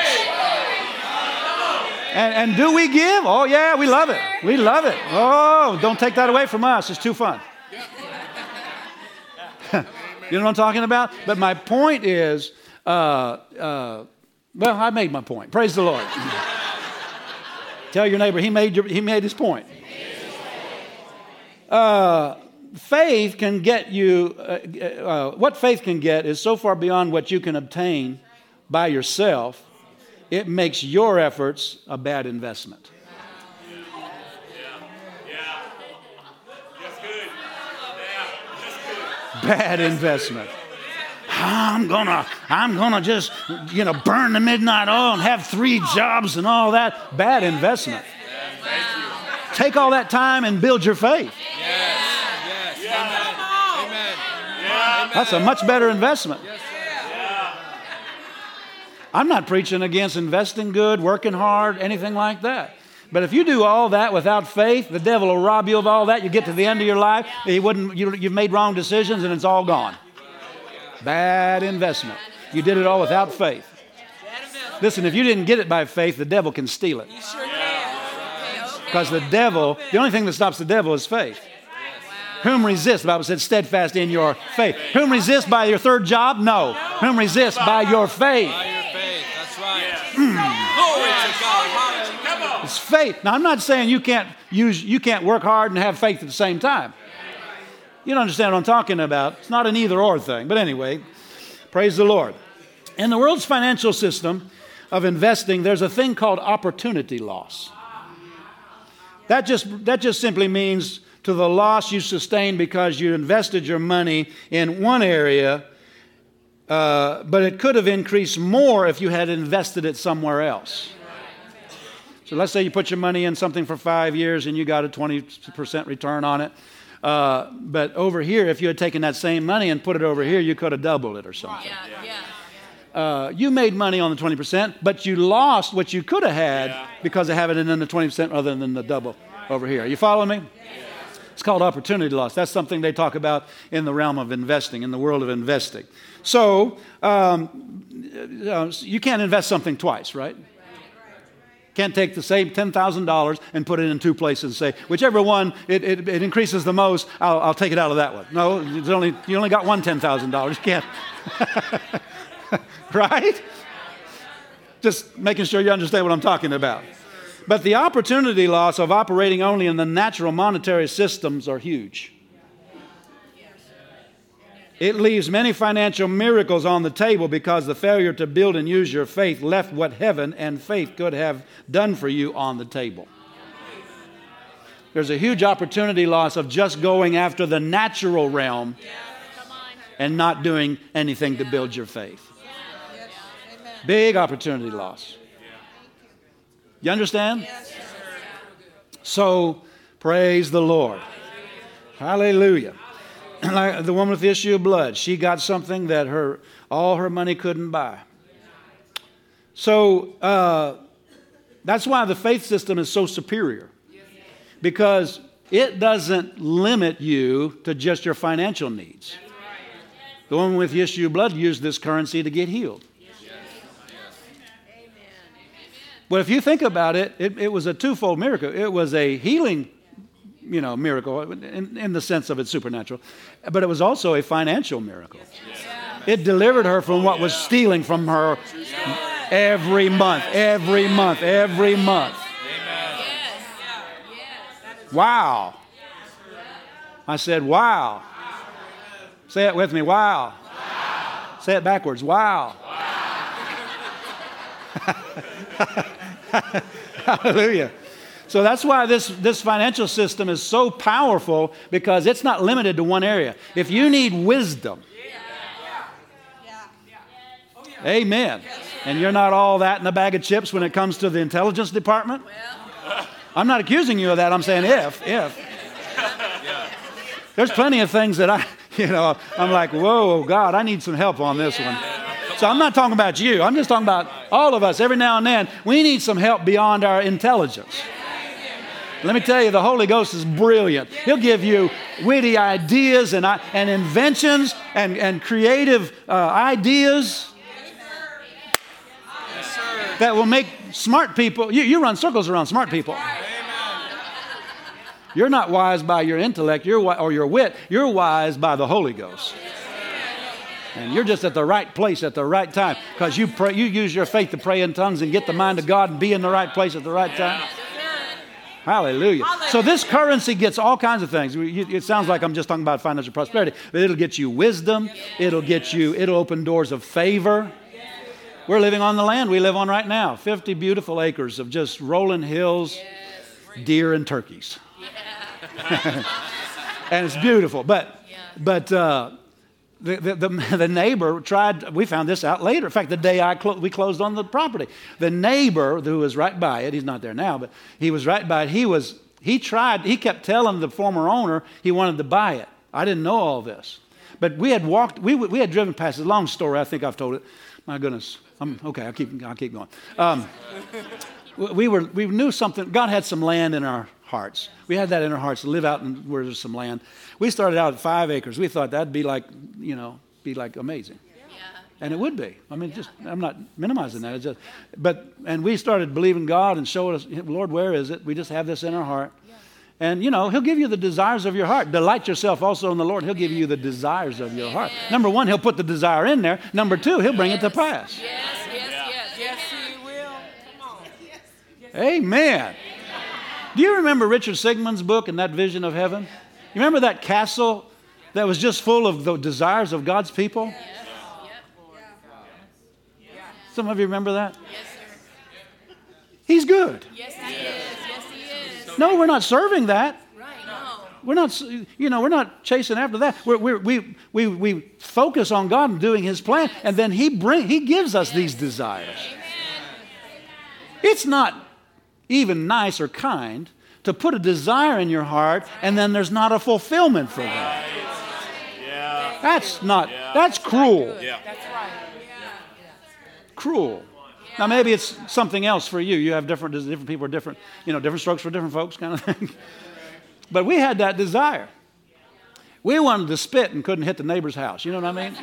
And, and do we give? Oh, yeah, we love it. We love it. Oh, don't take that away from us. It's too fun. [LAUGHS] you know what I'm talking about? But my point is uh, uh, well, I made my point. Praise the Lord. [LAUGHS] Tell your neighbor, he made, your, he made his point. Uh, faith can get you, uh, uh, what faith can get is so far beyond what you can obtain by yourself, it makes your efforts a bad investment. That's good. Yeah. That's good. Bad investment. I'm gonna, I'm gonna just, you know, burn the midnight oil and have three jobs and all that. Bad investment. Take all that time and build your faith. That's a much better investment. I'm not preaching against investing good, working hard, anything like that. But if you do all that without faith, the devil will rob you of all that. You get to the end of your life, he wouldn't, you, you've made wrong decisions and it's all gone. Bad investment. You did it all without faith. Listen, if you didn't get it by faith, the devil can steal it. Because the devil, the only thing that stops the devil is faith. Whom resist? The Bible said, steadfast in your faith. Whom resist by your third job? No. Whom resist by your faith? It's faith. Now, I'm not saying you can't use, you can't work hard and have faith at the same time. You don't understand what I'm talking about. It's not an either or thing. But anyway, praise the Lord. In the world's financial system of investing, there's a thing called opportunity loss. That just, that just simply means to the loss you sustained because you invested your money in one area, uh, but it could have increased more if you had invested it somewhere else. So let's say you put your money in something for five years and you got a 20% return on it. Uh, but over here, if you had taken that same money and put it over here, you could have doubled it or something. Yeah, yeah. Uh, you made money on the 20%, but you lost what you could have had Yeah. because of having it in the 20% rather than the double over here. You following me? It's called opportunity loss. That's something they talk about in the realm of investing, in the world of investing. So um, you can't invest something twice, right? Can't take the same $10,000 and put it in two places and say, whichever one it, it, it increases the most, I'll, I'll take it out of that one. No, only, you only got one $10,000. You can't. [LAUGHS] right? Just making sure you understand what I'm talking about. But the opportunity loss of operating only in the natural monetary systems are huge. It leaves many financial miracles on the table because the failure to build and use your faith left what heaven and faith could have done for you on the table. There's a huge opportunity loss of just going after the natural realm and not doing anything to build your faith. Big opportunity loss. You understand? So, praise the Lord. Hallelujah. [CLEARS THROAT] Like the woman with the issue of blood, she got something that her all her money couldn't buy. So uh, that's why the faith system is so superior, because it doesn't limit you to just your financial needs. The woman with the issue of blood used this currency to get healed. But if you think about it, it, it was a twofold miracle. It was a healing, you know, miracle in, in the sense of it's supernatural, but it was also a financial miracle. It delivered her from what was stealing from her every month, every month, every month. Wow. I said, wow. Say it with me, wow. Say it backwards, wow. [LAUGHS] Hallelujah. So that's why this, this financial system is so powerful because it's not limited to one area. If you need wisdom, amen, and you're not all that in a bag of chips when it comes to the intelligence department, I'm not accusing you of that. I'm saying if, if. There's plenty of things that I, [LAUGHS] you know, I'm like, whoa, oh, God, I need some help on this one. So I'm not talking about you. I'm just talking about all of us. Every now and then, we need some help beyond our intelligence. Let me tell you, the Holy Ghost is brilliant. He'll give you witty ideas and, and inventions and, and creative uh, ideas that will make smart people. You, you run circles around smart people. You're not wise by your intellect you're, or your wit, you're wise by the Holy Ghost. And you're just at the right place at the right time because you, pray, you use your faith to pray in tongues and get the mind of God and be in the right place at the right time. Hallelujah. So this currency gets all kinds of things. It sounds like I'm just talking about financial prosperity, but it'll get you wisdom. It'll get you, it'll open doors of favor. We're living on the land we live on right now. 50 beautiful acres of just rolling hills, deer and turkeys. [LAUGHS] and it's beautiful. But, but uh, the, the, the, neighbor tried, we found this out later. In fact, the day I clo- we closed on the property, the neighbor who was right by it, he's not there now, but he was right by it, he was, he tried, he kept telling the former owner he wanted to buy it. I didn't know all this. But we had walked, we, we had driven past, it's a long story, I think I've told it. My goodness. I'm, okay, I'll keep, I'll keep going. Um, [LAUGHS] we, were, we knew something, God had some land in our hearts. We had that in our hearts to live out in where there's some land. We started out at five acres. We thought that'd be like, you know, be like amazing. And it would be. I mean, just I'm not minimizing that. It's just, but and we started believing God and showing us, Lord, where is it? We just have this in our heart. And you know, He'll give you the desires of your heart. Delight yourself also in the Lord. He'll give you the desires of your heart. Number one, He'll put the desire in there. Number two, He'll bring it to pass. Yes, yes, yes. Yes, he will. Come on. Amen. Do you remember Richard Sigmund's book and that vision of heaven? You remember that castle that was just full of the desires of God's people? Some of you remember that? He's good. No, we're not serving that. We're not, you know, we're not chasing after that. We're, we're, we, we, we focus on God and doing His plan, and then He bring, He gives us these desires. It's not even nice or kind to put a desire in your heart and then there's not a fulfillment for that. Yeah. That's not, that's cruel. Yeah. That's right. Cruel. Now, maybe it's something else for you. You have different, different people are different, you know, different strokes for different folks kind of thing. [LAUGHS] But we had that desire. We wanted to spit and couldn't hit the neighbor's house. You know what I mean?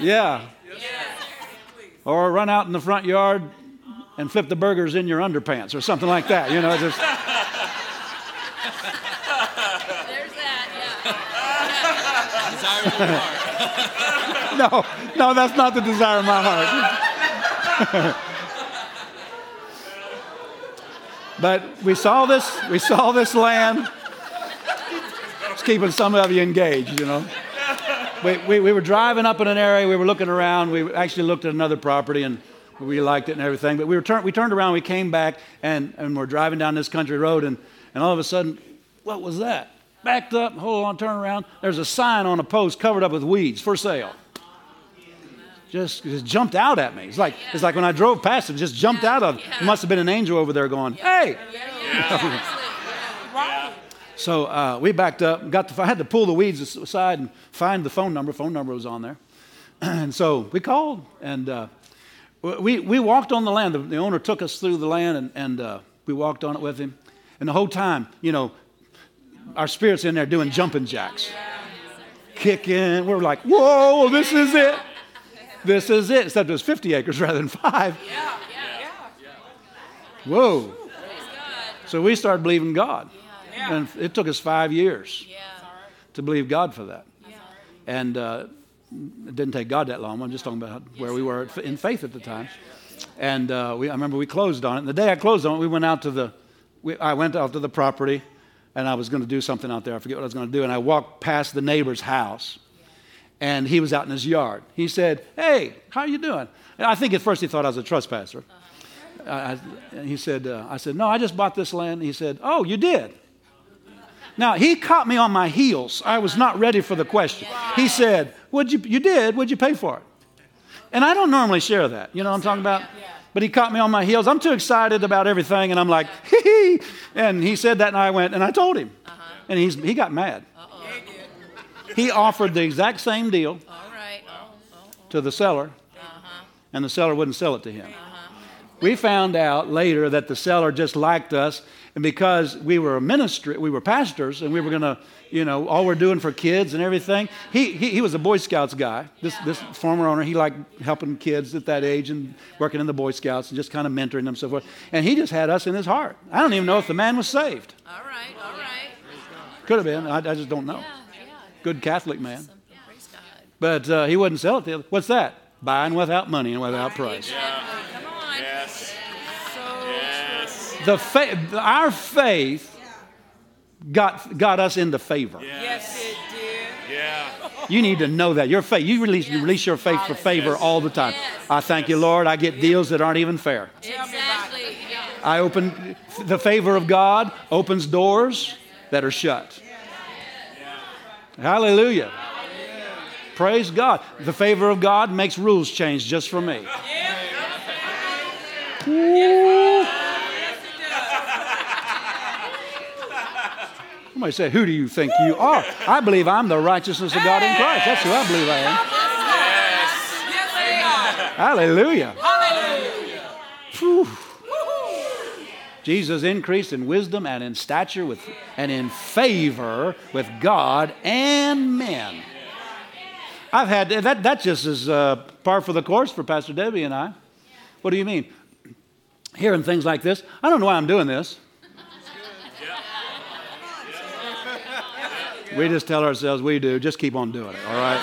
[LAUGHS] yeah. [LAUGHS] Or run out in the front yard and flip the burgers in your underpants or something like that. You know, just. [LAUGHS] There's that, yeah. Desires of your heart. [LAUGHS] No, no, that's not the desire of my heart. [LAUGHS] but we saw this, we saw this land. It's keeping some of you engaged, you know. We, we, we were driving up in an area, we were looking around, we actually looked at another property and we liked it and everything. But we, were turn, we turned around, we came back, and, and we're driving down this country road, and, and all of a sudden, what was that? Backed up, hold on, turn around. There's a sign on a post covered up with weeds for sale just, just jumped out at me. It's like, it's like when I drove past it, just jumped out of it. It must have been an angel over there going, hey. [LAUGHS] So uh, we backed up, got the, I had to pull the weeds aside and find the phone number. Phone number was on there. [CLEARS THROAT] and so we called and uh, we, we walked on the land. The, the, owner took us through the land and, and uh, we walked on it with him. And the whole time, you know, our spirits in there doing jumping jacks, kicking. We're like, whoa, this is it. This is it. Except it was 50 acres rather than five. Yeah, yeah. Whoa. So we started believing God. Yeah. And it took us five years Yeah. to believe God for that. Yeah. And uh, it didn't take God that long. I'm just talking about where we were in faith at the time. And uh, we, I remember we closed on it. And the day I closed on it, we went out to the, we, I went out to the property and I was going to do something out there. I forget what I was going to do. And I walked past the neighbor's house and he was out in his yard. He said, hey, how are you doing? And I think at first he thought I was a trespasser. I, I, he said, uh, I said, no, I just bought this land. He said, oh, you did? Now, he caught me on my heels. I was not ready for the question. He said, Would you, you did, would you pay for it? And I don't normally share that. You know what I'm talking about? But he caught me on my heels. I'm too excited about everything, and I'm like, [LAUGHS] hee hee. And he said that, and I went, and I told him. Uh-huh. And he's, he got mad. He offered the exact same deal All right. Oh, oh, oh. to the seller, uh-huh. and the seller wouldn't sell it to him. Uh-huh. We found out later that the seller just liked us, and because we were a ministry, we were pastors, and we were going to, you know, all we're doing for kids and everything. He, he, he was a Boy Scouts guy. This, this former owner, he liked helping kids at that age and working in the Boy Scouts and just kind of mentoring them and so forth. And he just had us in his heart. I don't even know if the man was saved. All right. All right. Could have been. I, I just don't know. Yeah. Yeah. Good Catholic man. Something. Praise God. But uh, he wouldn't sell it to What's that? Buying without money and without price. Come on. Yes. So Yes. The fa- our faith got, got us into favor. yes, it did. Yeah. You need to know that. Your faith, you release, you release your faith for favor all the time. I thank you, Lord. I get deals that aren't even fair. Tell me about it. Exactly. I open the favor of God opens doors that are shut. Hallelujah. Praise God. The favor of God makes rules change just for me. Ooh. Somebody say, Who do you think you are? I believe I'm the righteousness of God in Christ. That's who I believe I am. Hallelujah. Phew. Jesus increased in wisdom and in stature with, and in favor with God and men. I've had that, that just is uh, par for the course for Pastor Debbie and I. What do you mean? Hearing things like this, I don't know why I'm doing this. We just tell ourselves we do, just keep on doing it, all right?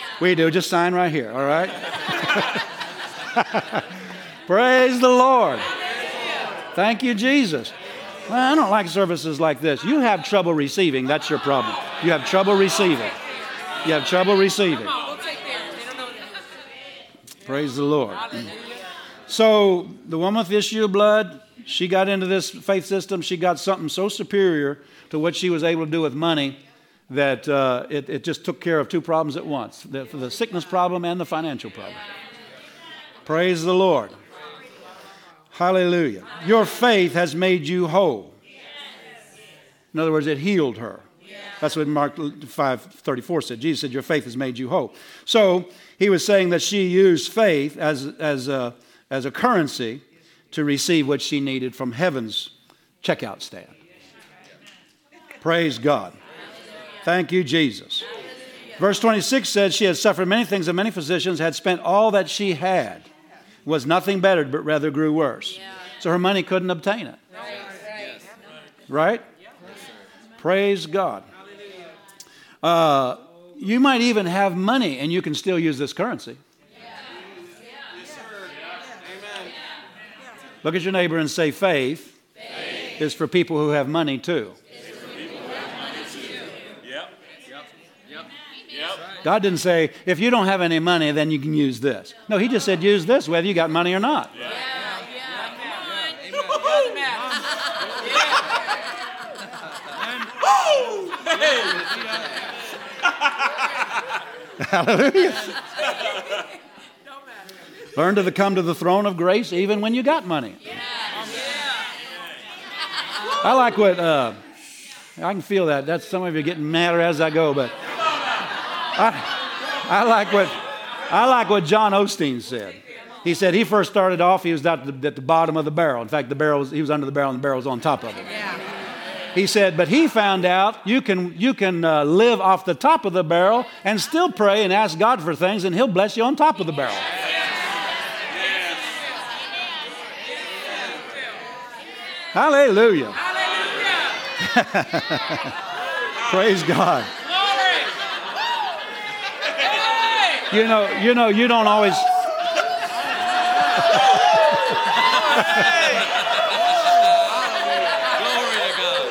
[LAUGHS] we do, just sign right here, all right? [LAUGHS] Praise the Lord. Thank you, Jesus. Well, I don't like services like this. You have trouble receiving, that's your problem. You have trouble receiving. You have trouble receiving. Praise the Lord. So, the woman with issue of blood, she got into this faith system. She got something so superior to what she was able to do with money that uh, it, it, just took care of two problems at once the, the sickness problem and the financial problem. Praise the Lord. Hallelujah. Your faith has made you whole. In other words, it healed her. That's what Mark 5:34 said. Jesus said, "Your faith has made you whole." So he was saying that she used faith as, as, a, as a currency to receive what she needed from heaven's checkout stand. Praise God. Thank you, Jesus. Verse 26 says she had suffered many things and many physicians had spent all that she had was nothing bettered, but rather grew worse. So her money couldn't obtain it. Right? Praise God. Uh, you might even have money and you can still use this currency. Look at your neighbor and say, faith, faith. is for people who have money too. God didn't say, if you don't have any money, then you can use this. No, He just said, use this whether you got money or not. Yeah. Hallelujah. Learn to come to the throne of grace even when you got money. I like what, uh, I can feel that. That's some of you getting madder as I go, but I, I, like what, I like what John Osteen said. He said he first started off, he was at the, at the bottom of the barrel. In fact, the barrel was, he was under the barrel and the barrel was on top of it. He said, but he found out you can, you can uh, live off the top of the barrel and still pray and ask God for things, and He'll bless you on top of the barrel. Hallelujah. Hallelujah. Praise God. You know, you know, you don't always.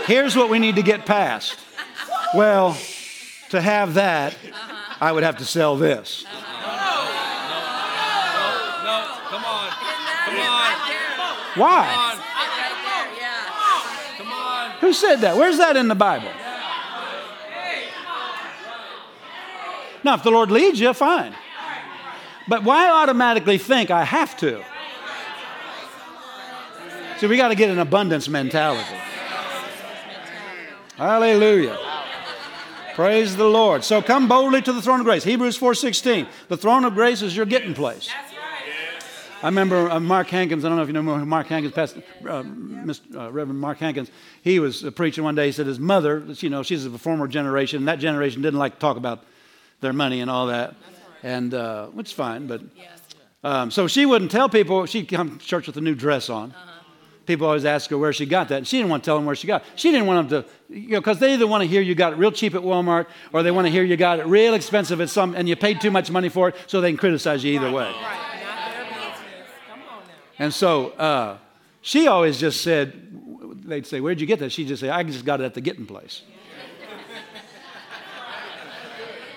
Here's what we need to get past. Well, to have that, I would have to sell this. No, come on. Come on. Why? Who said that? Where's that in the Bible? Now, if the Lord leads you, fine. But why automatically think I have to? See, we got to get an abundance mentality. Hallelujah. Praise the Lord. So come boldly to the throne of grace. Hebrews 4:16. The throne of grace is your getting place. I remember uh, Mark Hankins. I don't know if you know Mark Hankins, Pastor, uh, Mr., uh, Reverend Mark Hankins. He was preaching one day. He said his mother, you know, she's of a former generation. And that generation didn't like to talk about their money and all that, and uh, which is fine. But um, so she wouldn't tell people. She'd come to church with a new dress on. People always ask her where she got that, and she didn't want to tell them where she got. it. She didn't want them to, you know, because they either want to hear you got it real cheap at Walmart, or they want to hear you got it real expensive at some, and you paid too much money for it, so they can criticize you either way. And so uh, she always just said, they'd say, Where'd you get that? She'd just say, I just got it at the getting place.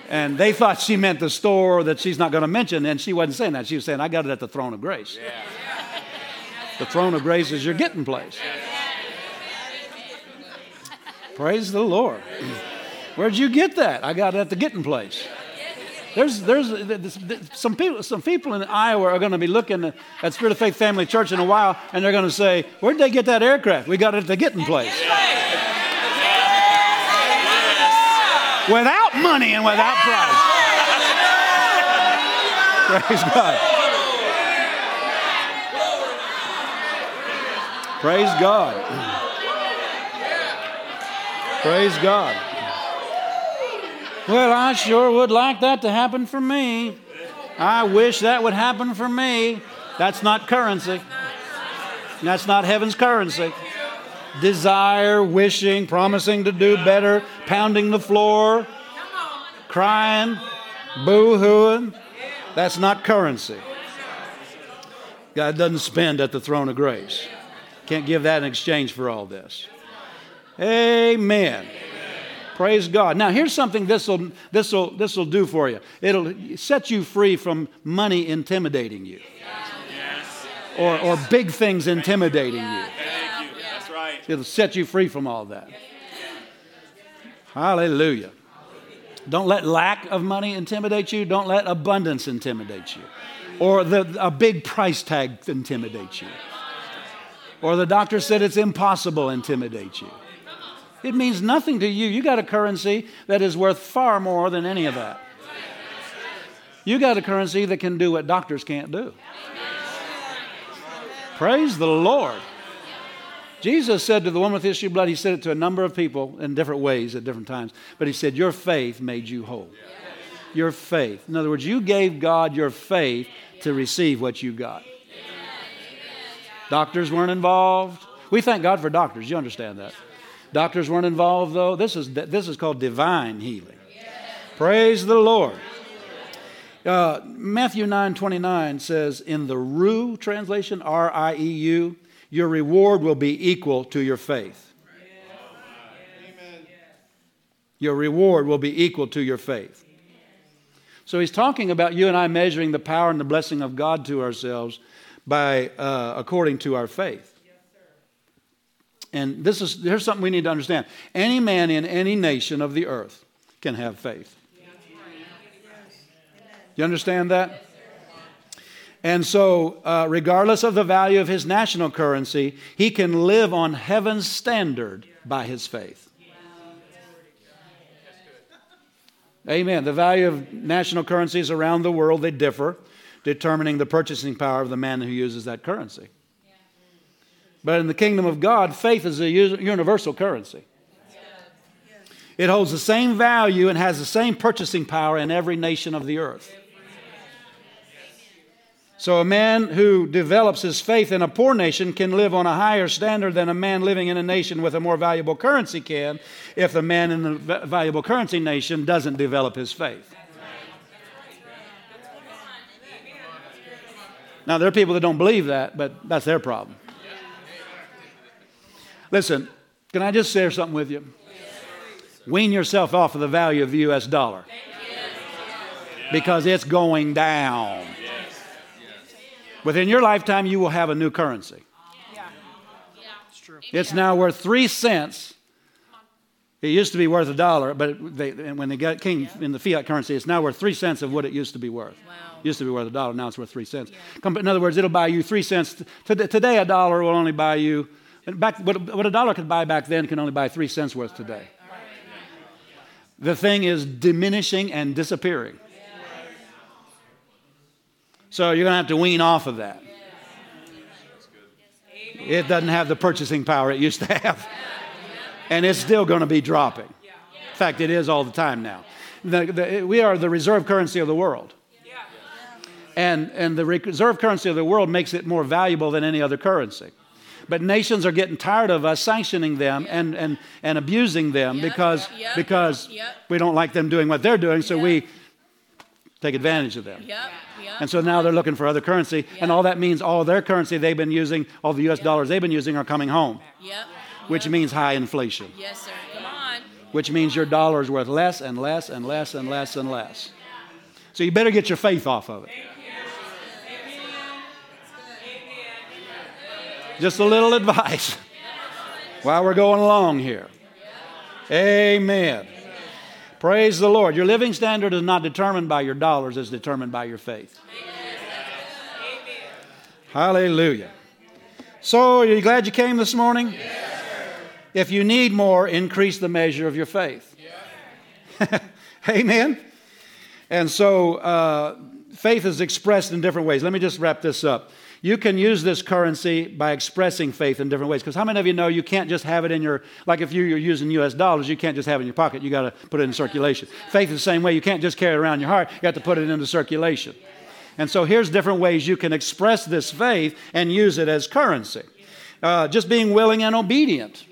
and they thought she meant the store that she's not going to mention, and she wasn't saying that. She was saying, I got it at the throne of grace. Yeah. The throne of grace is your getting place. Praise the Lord. [CLEARS THROAT] Where'd you get that? I got it at the getting place. There's, there's, some people, some people in Iowa are going to be looking at Spirit of Faith Family Church in a while, and they're going to say, "Where'd they get that aircraft? We got it at the getting place." Without money and without price. Praise God. Praise God. Praise God. Well, I sure would like that to happen for me. I wish that would happen for me. That's not currency. That's not heaven's currency. Desire, wishing, promising to do better, pounding the floor, crying, boo hooing. That's not currency. God doesn't spend at the throne of grace. Can't give that in exchange for all this. Amen. Praise God. Now, here's something this will this will this will do for you. It'll set you free from money intimidating you, or or big things intimidating you. You. That's right. It'll set you free from all that. Hallelujah. Don't let lack of money intimidate you. Don't let abundance intimidate you, or the, a big price tag intimidate you, or the doctor said it's impossible intimidate you. It means nothing to you. You got a currency that is worth far more than any of that. You got a currency that can do what doctors can't do. Praise the Lord. Jesus said to the woman with the issue of blood, he said it to a number of people in different ways at different times, but he said, Your faith made you whole. Your faith. In other words, you gave God your faith to receive what you got. Doctors weren't involved. We thank God for doctors. You understand that. Doctors weren't involved, though. This is, this is called divine healing. Praise the Lord. Uh, Matthew 9 29 says, in the RIEU translation, R I E U, your reward will be equal to your faith. Your reward will be equal to your faith. So he's talking about you and I measuring the power and the blessing of God to ourselves by uh, according to our faith. And this is here's something we need to understand. Any man in any nation of the earth can have faith. You understand that? And so, uh, regardless of the value of his national currency, he can live on heaven's standard by his faith. Amen. The value of national currencies around the world, they differ, determining the purchasing power of the man who uses that currency. But in the kingdom of God, faith is a universal currency. It holds the same value and has the same purchasing power in every nation of the earth. So, a man who develops his faith in a poor nation can live on a higher standard than a man living in a nation with a more valuable currency can if the man in the valuable currency nation doesn't develop his faith. Now, there are people that don't believe that, but that's their problem. Listen, can I just share something with you? Wean yourself off of the value of the U.S. dollar because it's going down. Within your lifetime, you will have a new currency. It's now worth three cents. It used to be worth a dollar, but they, when they got came in the fiat currency, it's now worth three cents of what it used to be worth. Wow. Used to be worth a dollar, now it's worth three cents. In other words, it'll buy you three cents. Today, a dollar will only buy you Back, what a dollar could buy back then can only buy three cents worth today. The thing is diminishing and disappearing. So you're going to have to wean off of that. It doesn't have the purchasing power it used to have. And it's still going to be dropping. In fact, it is all the time now. The, the, we are the reserve currency of the world. And, and the reserve currency of the world makes it more valuable than any other currency. But nations are getting tired of us sanctioning them and, and, and abusing them Yep, because, yep, because yep. we don't like them doing what they're doing, so Yep. we take advantage of them. Yep. Yep. And so now they're looking for other currency, and all that means all their currency they've been using, all the US dollars they've been using are coming home, Yep. which Yep. means high inflation, Yes, sir. Come on. which means your dollar is worth less and less and less and less and less. So you better get your faith off of it. Just a little advice while we're going along here. Amen. Praise the Lord. Your living standard is not determined by your dollars, it's determined by your faith. Hallelujah. So, are you glad you came this morning? If you need more, increase the measure of your faith. [LAUGHS] Amen. And so, uh, faith is expressed in different ways. Let me just wrap this up. You can use this currency by expressing faith in different ways. Because how many of you know you can't just have it in your, like if you're using US dollars, you can't just have it in your pocket. You got to put it in circulation. Faith is the same way. You can't just carry it around your heart. You have to put it into circulation. And so here's different ways you can express this faith and use it as currency. Uh, just being willing and obedient.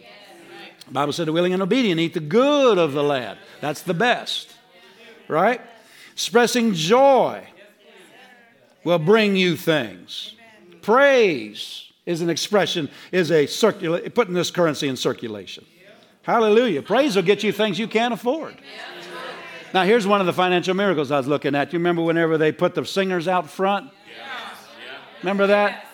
The Bible said, the willing and obedient eat the good of the land. That's the best. Right? Expressing joy will bring you things. Praise is an expression, is a circula- putting this currency in circulation. Hallelujah. Praise will get you things you can't afford. Now, here's one of the financial miracles I was looking at. You remember whenever they put the singers out front? Remember that?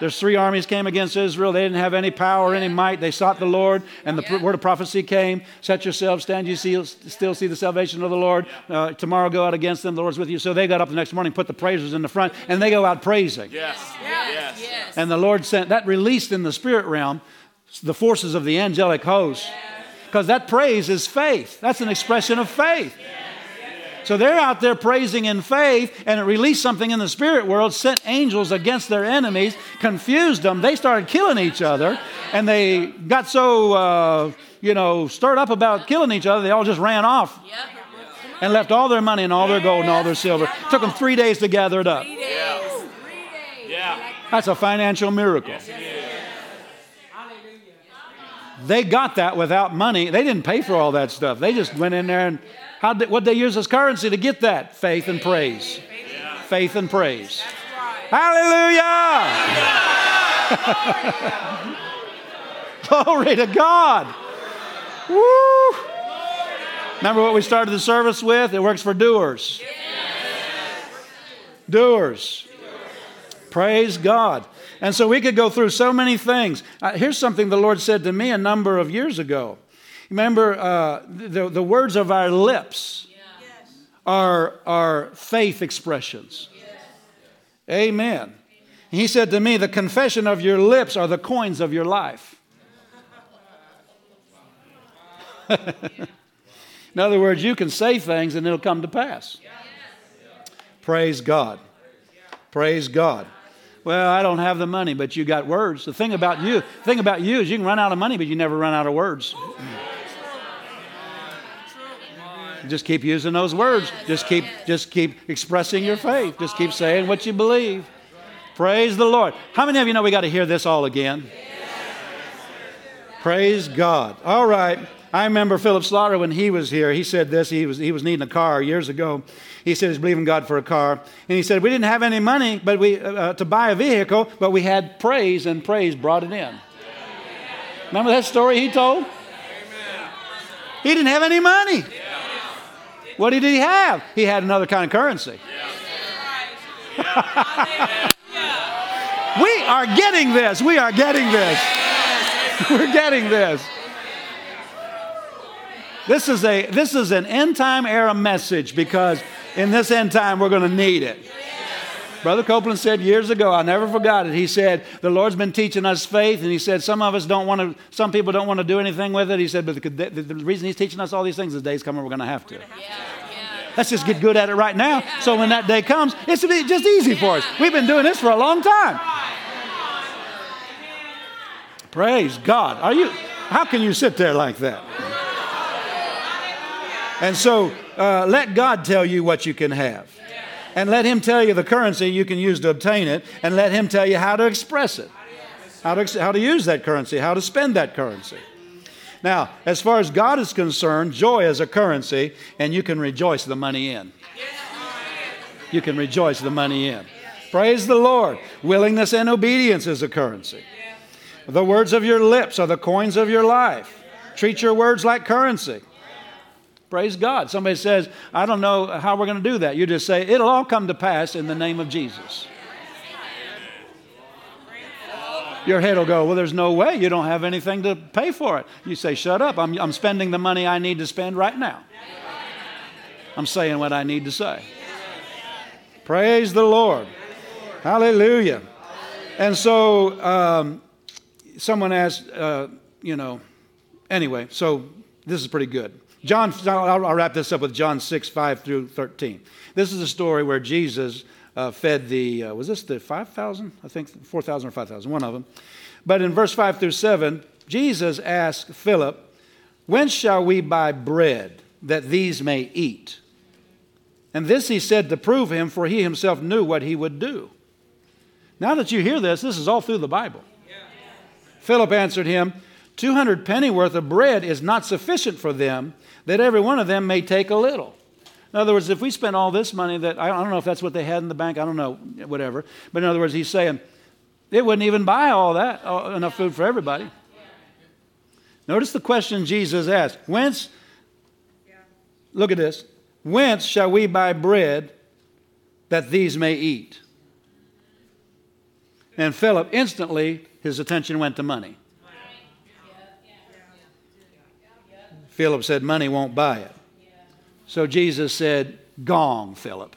There's three armies came against Israel. They didn't have any power, any might. They sought the Lord, and the word of prophecy came. Set yourselves, stand you see, still see the salvation of the Lord. Uh, tomorrow go out against them. The Lord's with you. So they got up the next morning, put the praisers in the front, and they go out praising. Yes. Yes. Yes. And the Lord sent that released in the spirit realm the forces of the angelic host. Because that praise is faith. That's an expression of faith. So they're out there praising in faith, and it released something in the spirit world, sent angels against their enemies, confused them. They started killing each other, and they got so, uh, you know, stirred up about killing each other, they all just ran off and left all their money and all their gold and all their silver. Took them three days to gather it up. That's a financial miracle. They got that without money. They didn't pay for all that stuff. They just went in there and how did what they use as currency to get that? Faith and praise. Faith and praise. Hallelujah! Glory to God. Woo! Remember what we started the service with? It works for doers. Doers. Praise God. And so we could go through so many things. Uh, here's something the Lord said to me a number of years ago. Remember, uh, the, the words of our lips are, are faith expressions. Amen. He said to me, The confession of your lips are the coins of your life. [LAUGHS] In other words, you can say things and it'll come to pass. Praise God. Praise God. Well, I don't have the money, but you got words. The thing about you, the thing about you is you can run out of money, but you never run out of words. Just keep using those words. Just keep, just keep expressing your faith. Just keep saying what you believe. Praise the Lord. How many of you know we got to hear this all again? Praise God. All right. I remember Philip Slaughter when he was here. He said this. He was, he was needing a car years ago. He said he's believing God for a car. And he said, We didn't have any money but we, uh, to buy a vehicle, but we had praise, and praise brought it in. Remember that story he told? He didn't have any money. What did he have? He had another kind of currency. we are getting this. We are getting this. [LAUGHS] We're getting this. This is a this is an end time era message because in this end time we're going to need it. Brother Copeland said years ago, I never forgot it. He said, The Lord's been teaching us faith, and he said, Some of us don't want to, some people don't want to do anything with it. He said, But the, the, the reason he's teaching us all these things, is the day's coming, we're going to have to. Let's just get good at it right now. So when that day comes, it's just easy for us. We've been doing this for a long time. Praise God. Are you, how can you sit there like that? And so uh, let God tell you what you can have. And let Him tell you the currency you can use to obtain it. And let Him tell you how to express it, how to, how to use that currency, how to spend that currency. Now, as far as God is concerned, joy is a currency, and you can rejoice the money in. You can rejoice the money in. Praise the Lord. Willingness and obedience is a currency. The words of your lips are the coins of your life. Treat your words like currency. Praise God. Somebody says, I don't know how we're going to do that. You just say, it'll all come to pass in the name of Jesus. Your head will go, Well, there's no way. You don't have anything to pay for it. You say, Shut up. I'm, I'm spending the money I need to spend right now. I'm saying what I need to say. Praise the Lord. Hallelujah. And so um, someone asked, uh, you know, anyway, so this is pretty good. John, I'll, wrap this up with John 6, 5 through 13. This is a story where Jesus uh, fed the, uh, was this the 5,000? I think 4,000 or 5,000, one of them. But in verse 5 through 7, Jesus asked Philip, When shall we buy bread that these may eat? And this he said to prove him, for he himself knew what he would do. Now that you hear this, this is all through the Bible. Yeah. Philip answered him, 200 pennyworth of bread is not sufficient for them, that every one of them may take a little. In other words, if we spend all this money that, I don't know if that's what they had in the bank, I don't know, whatever. But in other words, he's saying, it wouldn't even buy all that, uh, enough food for everybody. Notice the question Jesus asked Whence, look at this, whence shall we buy bread that these may eat? And Philip instantly, his attention went to money. Philip said, Money won't buy it. So Jesus said, Gong, Philip.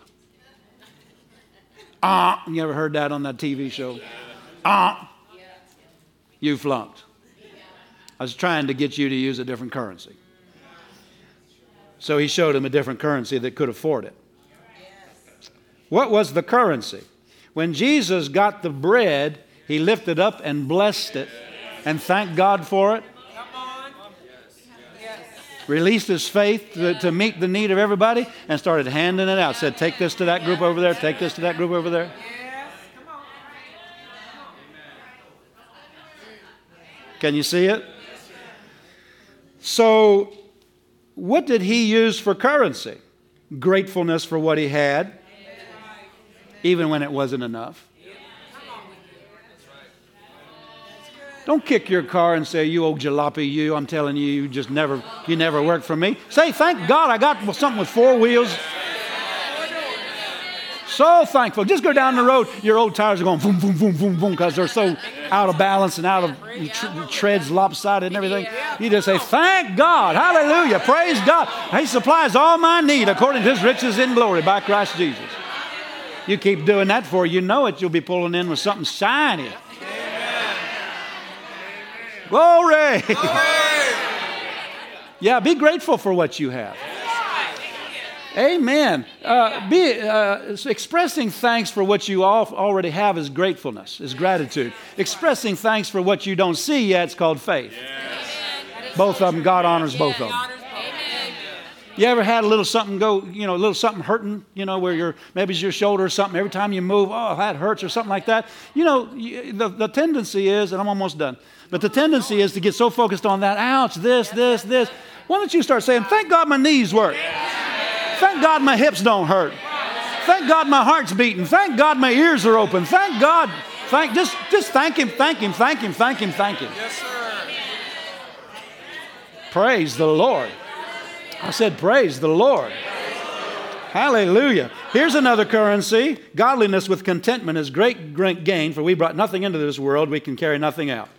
Ah, you ever heard that on that TV show? Ah, you flunked. I was trying to get you to use a different currency. So he showed him a different currency that could afford it. What was the currency? When Jesus got the bread, he lifted up and blessed it and thanked God for it. Released his faith to, to meet the need of everybody and started handing it out. Said, Take this to that group over there, take this to that group over there. Can you see it? So, what did he use for currency? Gratefulness for what he had even when it wasn't enough. Don't kick your car and say, "You old jalopy, you! I'm telling you, you just never, you never worked for me." Say, "Thank God, I got something with four wheels." So thankful. Just go down the road. Your old tires are going boom, boom, boom, boom, boom because they're so out of balance and out of treads lopsided and everything. You just say, "Thank God, Hallelujah, praise God." He supplies all my need according to His riches in glory by Christ Jesus. You keep doing that for you know it, you'll be pulling in with something shiny. Glory. Glory. yeah, be grateful for what you have. Amen. Uh, be uh, expressing thanks for what you all already have is gratefulness, is gratitude. Expressing thanks for what you don't see yet is called faith. Yes. Both of them, God honors both of them. You ever had a little something go, you know, a little something hurting, you know, where your maybe it's your shoulder or something. Every time you move, oh, that hurts or something like that. You know, the, the tendency is, and I'm almost done, but the tendency is to get so focused on that, ouch, this, this, this. Why don't you start saying, thank God my knees work. Thank God my hips don't hurt. Thank God my heart's beating. Thank God my ears are open. Thank God. Thank just just thank him, thank him, thank him, thank him, thank him. Yes, sir. Praise the Lord. I said, Praise the Lord. Hallelujah. Here's another currency. Godliness with contentment is great, great gain, for we brought nothing into this world, we can carry nothing out.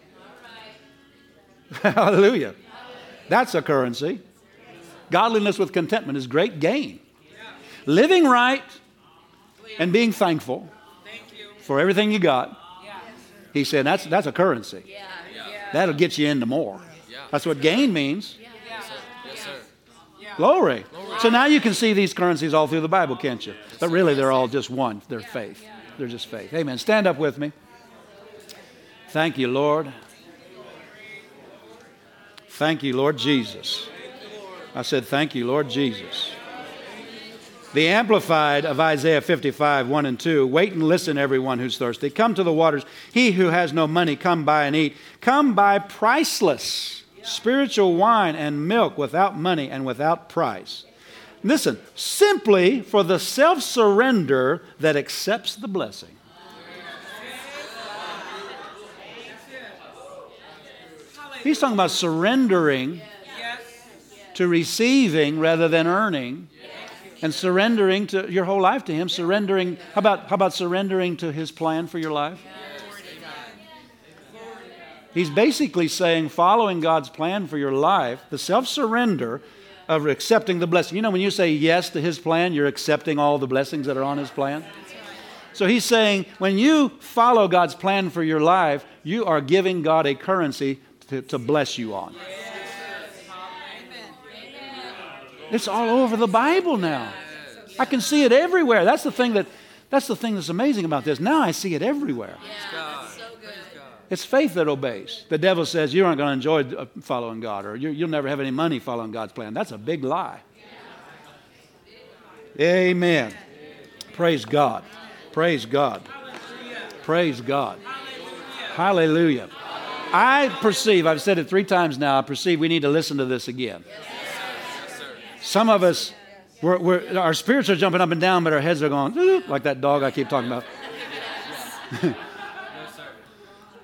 [LAUGHS] Hallelujah. That's a currency. Godliness with contentment is great gain. Living right and being thankful for everything you got. He said that's, that's a currency. That'll get you into more. That's what gain means. Glory. So now you can see these currencies all through the Bible, can't you? But really, they're all just one. They're faith. They're just faith. Amen. Stand up with me. Thank you, Lord. Thank you, Lord Jesus. I said, Thank you, Lord Jesus. The Amplified of Isaiah 55, 1 and 2. Wait and listen, everyone who's thirsty. Come to the waters. He who has no money, come buy and eat. Come buy priceless spiritual wine and milk without money and without price. Listen, simply for the self surrender that accepts the blessing. He's talking about surrendering to receiving rather than earning and surrendering to your whole life to him surrendering how about how about surrendering to his plan for your life He's basically saying following God's plan for your life, the self surrender of accepting the blessing. You know, when you say yes to His plan, you're accepting all the blessings that are on His plan. So he's saying when you follow God's plan for your life, you are giving God a currency to, to bless you on. It's all over the Bible now. I can see it everywhere. That's the thing that that's the thing that's amazing about this. Now I see it everywhere. It's faith that obeys. The devil says you aren't going to enjoy uh, following God or you'll never have any money following God's plan. That's a big lie. Amen. Praise God. Praise God. Praise God. Hallelujah. I perceive, I've said it three times now, I perceive we need to listen to this again. Some of us, we're, we're, our spirits are jumping up and down, but our heads are going, like that dog I keep talking about. [LAUGHS]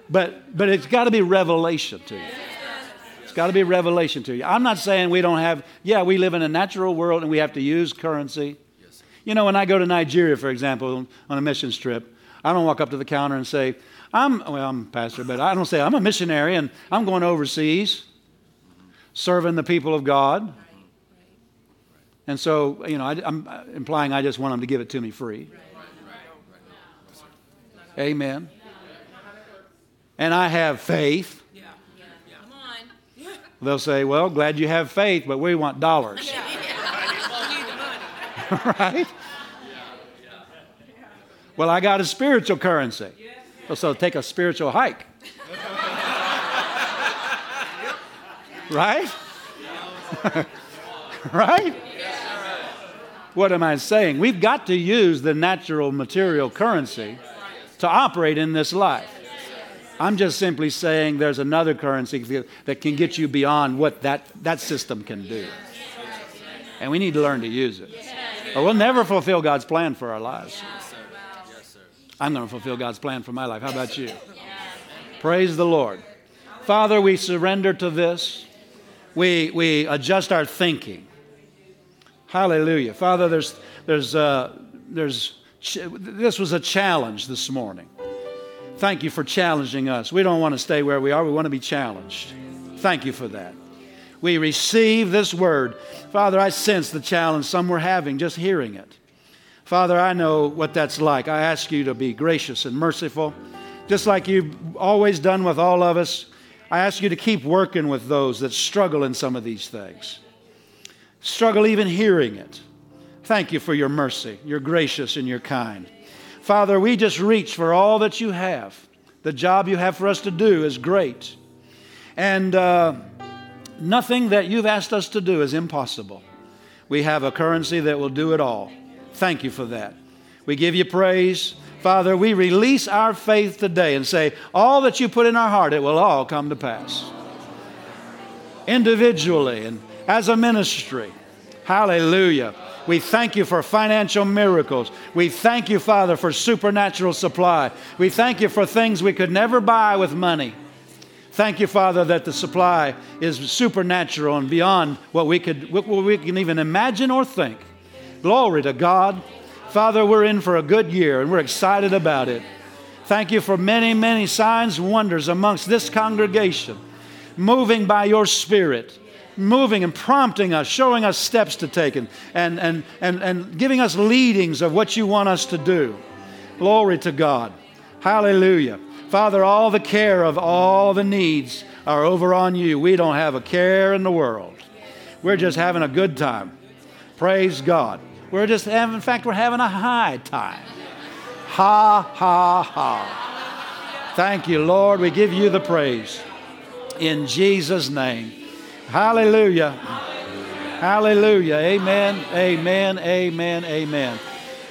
but, but it's got to be revelation to you. It's got to be revelation to you. I'm not saying we don't have, yeah, we live in a natural world and we have to use currency. You know, when I go to Nigeria, for example, on a missions trip, I don't walk up to the counter and say, I'm, well, I'm a pastor, but I don't say, I'm a missionary and I'm going overseas serving the people of God. And so, you know, I, am implying I just want them to give it to me free. Amen. And I have faith. They'll say, well, glad you have faith, but we want dollars. [LAUGHS] right? Well, I got a spiritual currency. Oh, so take a spiritual hike. right? [LAUGHS] right? What am I saying? We've got to use the natural material currency to operate in this life. I'm just simply saying there's another currency that can get you beyond what that, that system can do. And we need to learn to use it. Or we'll never fulfill God's plan for our lives. I'm going to fulfill God's plan for my life. How about you? Praise the Lord. Father, we surrender to this. We, we adjust our thinking. Hallelujah. Father, there's, there's, uh, there's, this was a challenge this morning. Thank you for challenging us. We don't want to stay where we are, we want to be challenged. Thank you for that. We receive this word. Father, I sense the challenge some were having just hearing it. Father, I know what that's like. I ask you to be gracious and merciful, just like you've always done with all of us. I ask you to keep working with those that struggle in some of these things, struggle even hearing it. Thank you for your mercy. You're gracious and you're kind. Father, we just reach for all that you have. The job you have for us to do is great. And, uh, Nothing that you've asked us to do is impossible. We have a currency that will do it all. Thank you for that. We give you praise. Father, we release our faith today and say, all that you put in our heart, it will all come to pass. Individually and as a ministry. Hallelujah. We thank you for financial miracles. We thank you, Father, for supernatural supply. We thank you for things we could never buy with money. Thank you, Father, that the supply is supernatural and beyond what we, could, what we can even imagine or think. Glory to God. Father, we're in for a good year and we're excited about it. Thank you for many, many signs wonders amongst this congregation, moving by your Spirit, moving and prompting us, showing us steps to take, and, and, and, and, and giving us leadings of what you want us to do. Glory to God. Hallelujah. Father, all the care of all the needs are over on you. We don't have a care in the world. We're just having a good time. Praise God. We're just having, in fact, we're having a high time. Ha, ha, ha. Thank you, Lord. We give you the praise. In Jesus' name. Hallelujah. Hallelujah. Amen. Amen. Amen. Amen.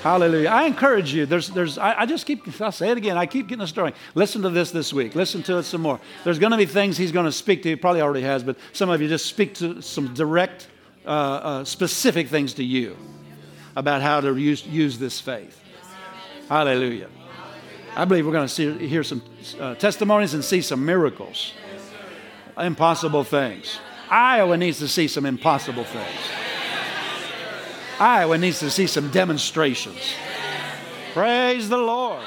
Hallelujah. I encourage you. There's, there's, I, I, just keep, I'll say it again. I keep getting a story. Listen to this this week. Listen to it some more. There's going to be things he's going to speak to you. Probably already has, but some of you just speak to some direct, uh, uh, specific things to you about how to use, use this faith. Hallelujah. I believe we're going to see, hear some uh, testimonies and see some miracles, impossible things. Iowa needs to see some impossible things. Iowa needs to see some demonstrations. Praise the Lord.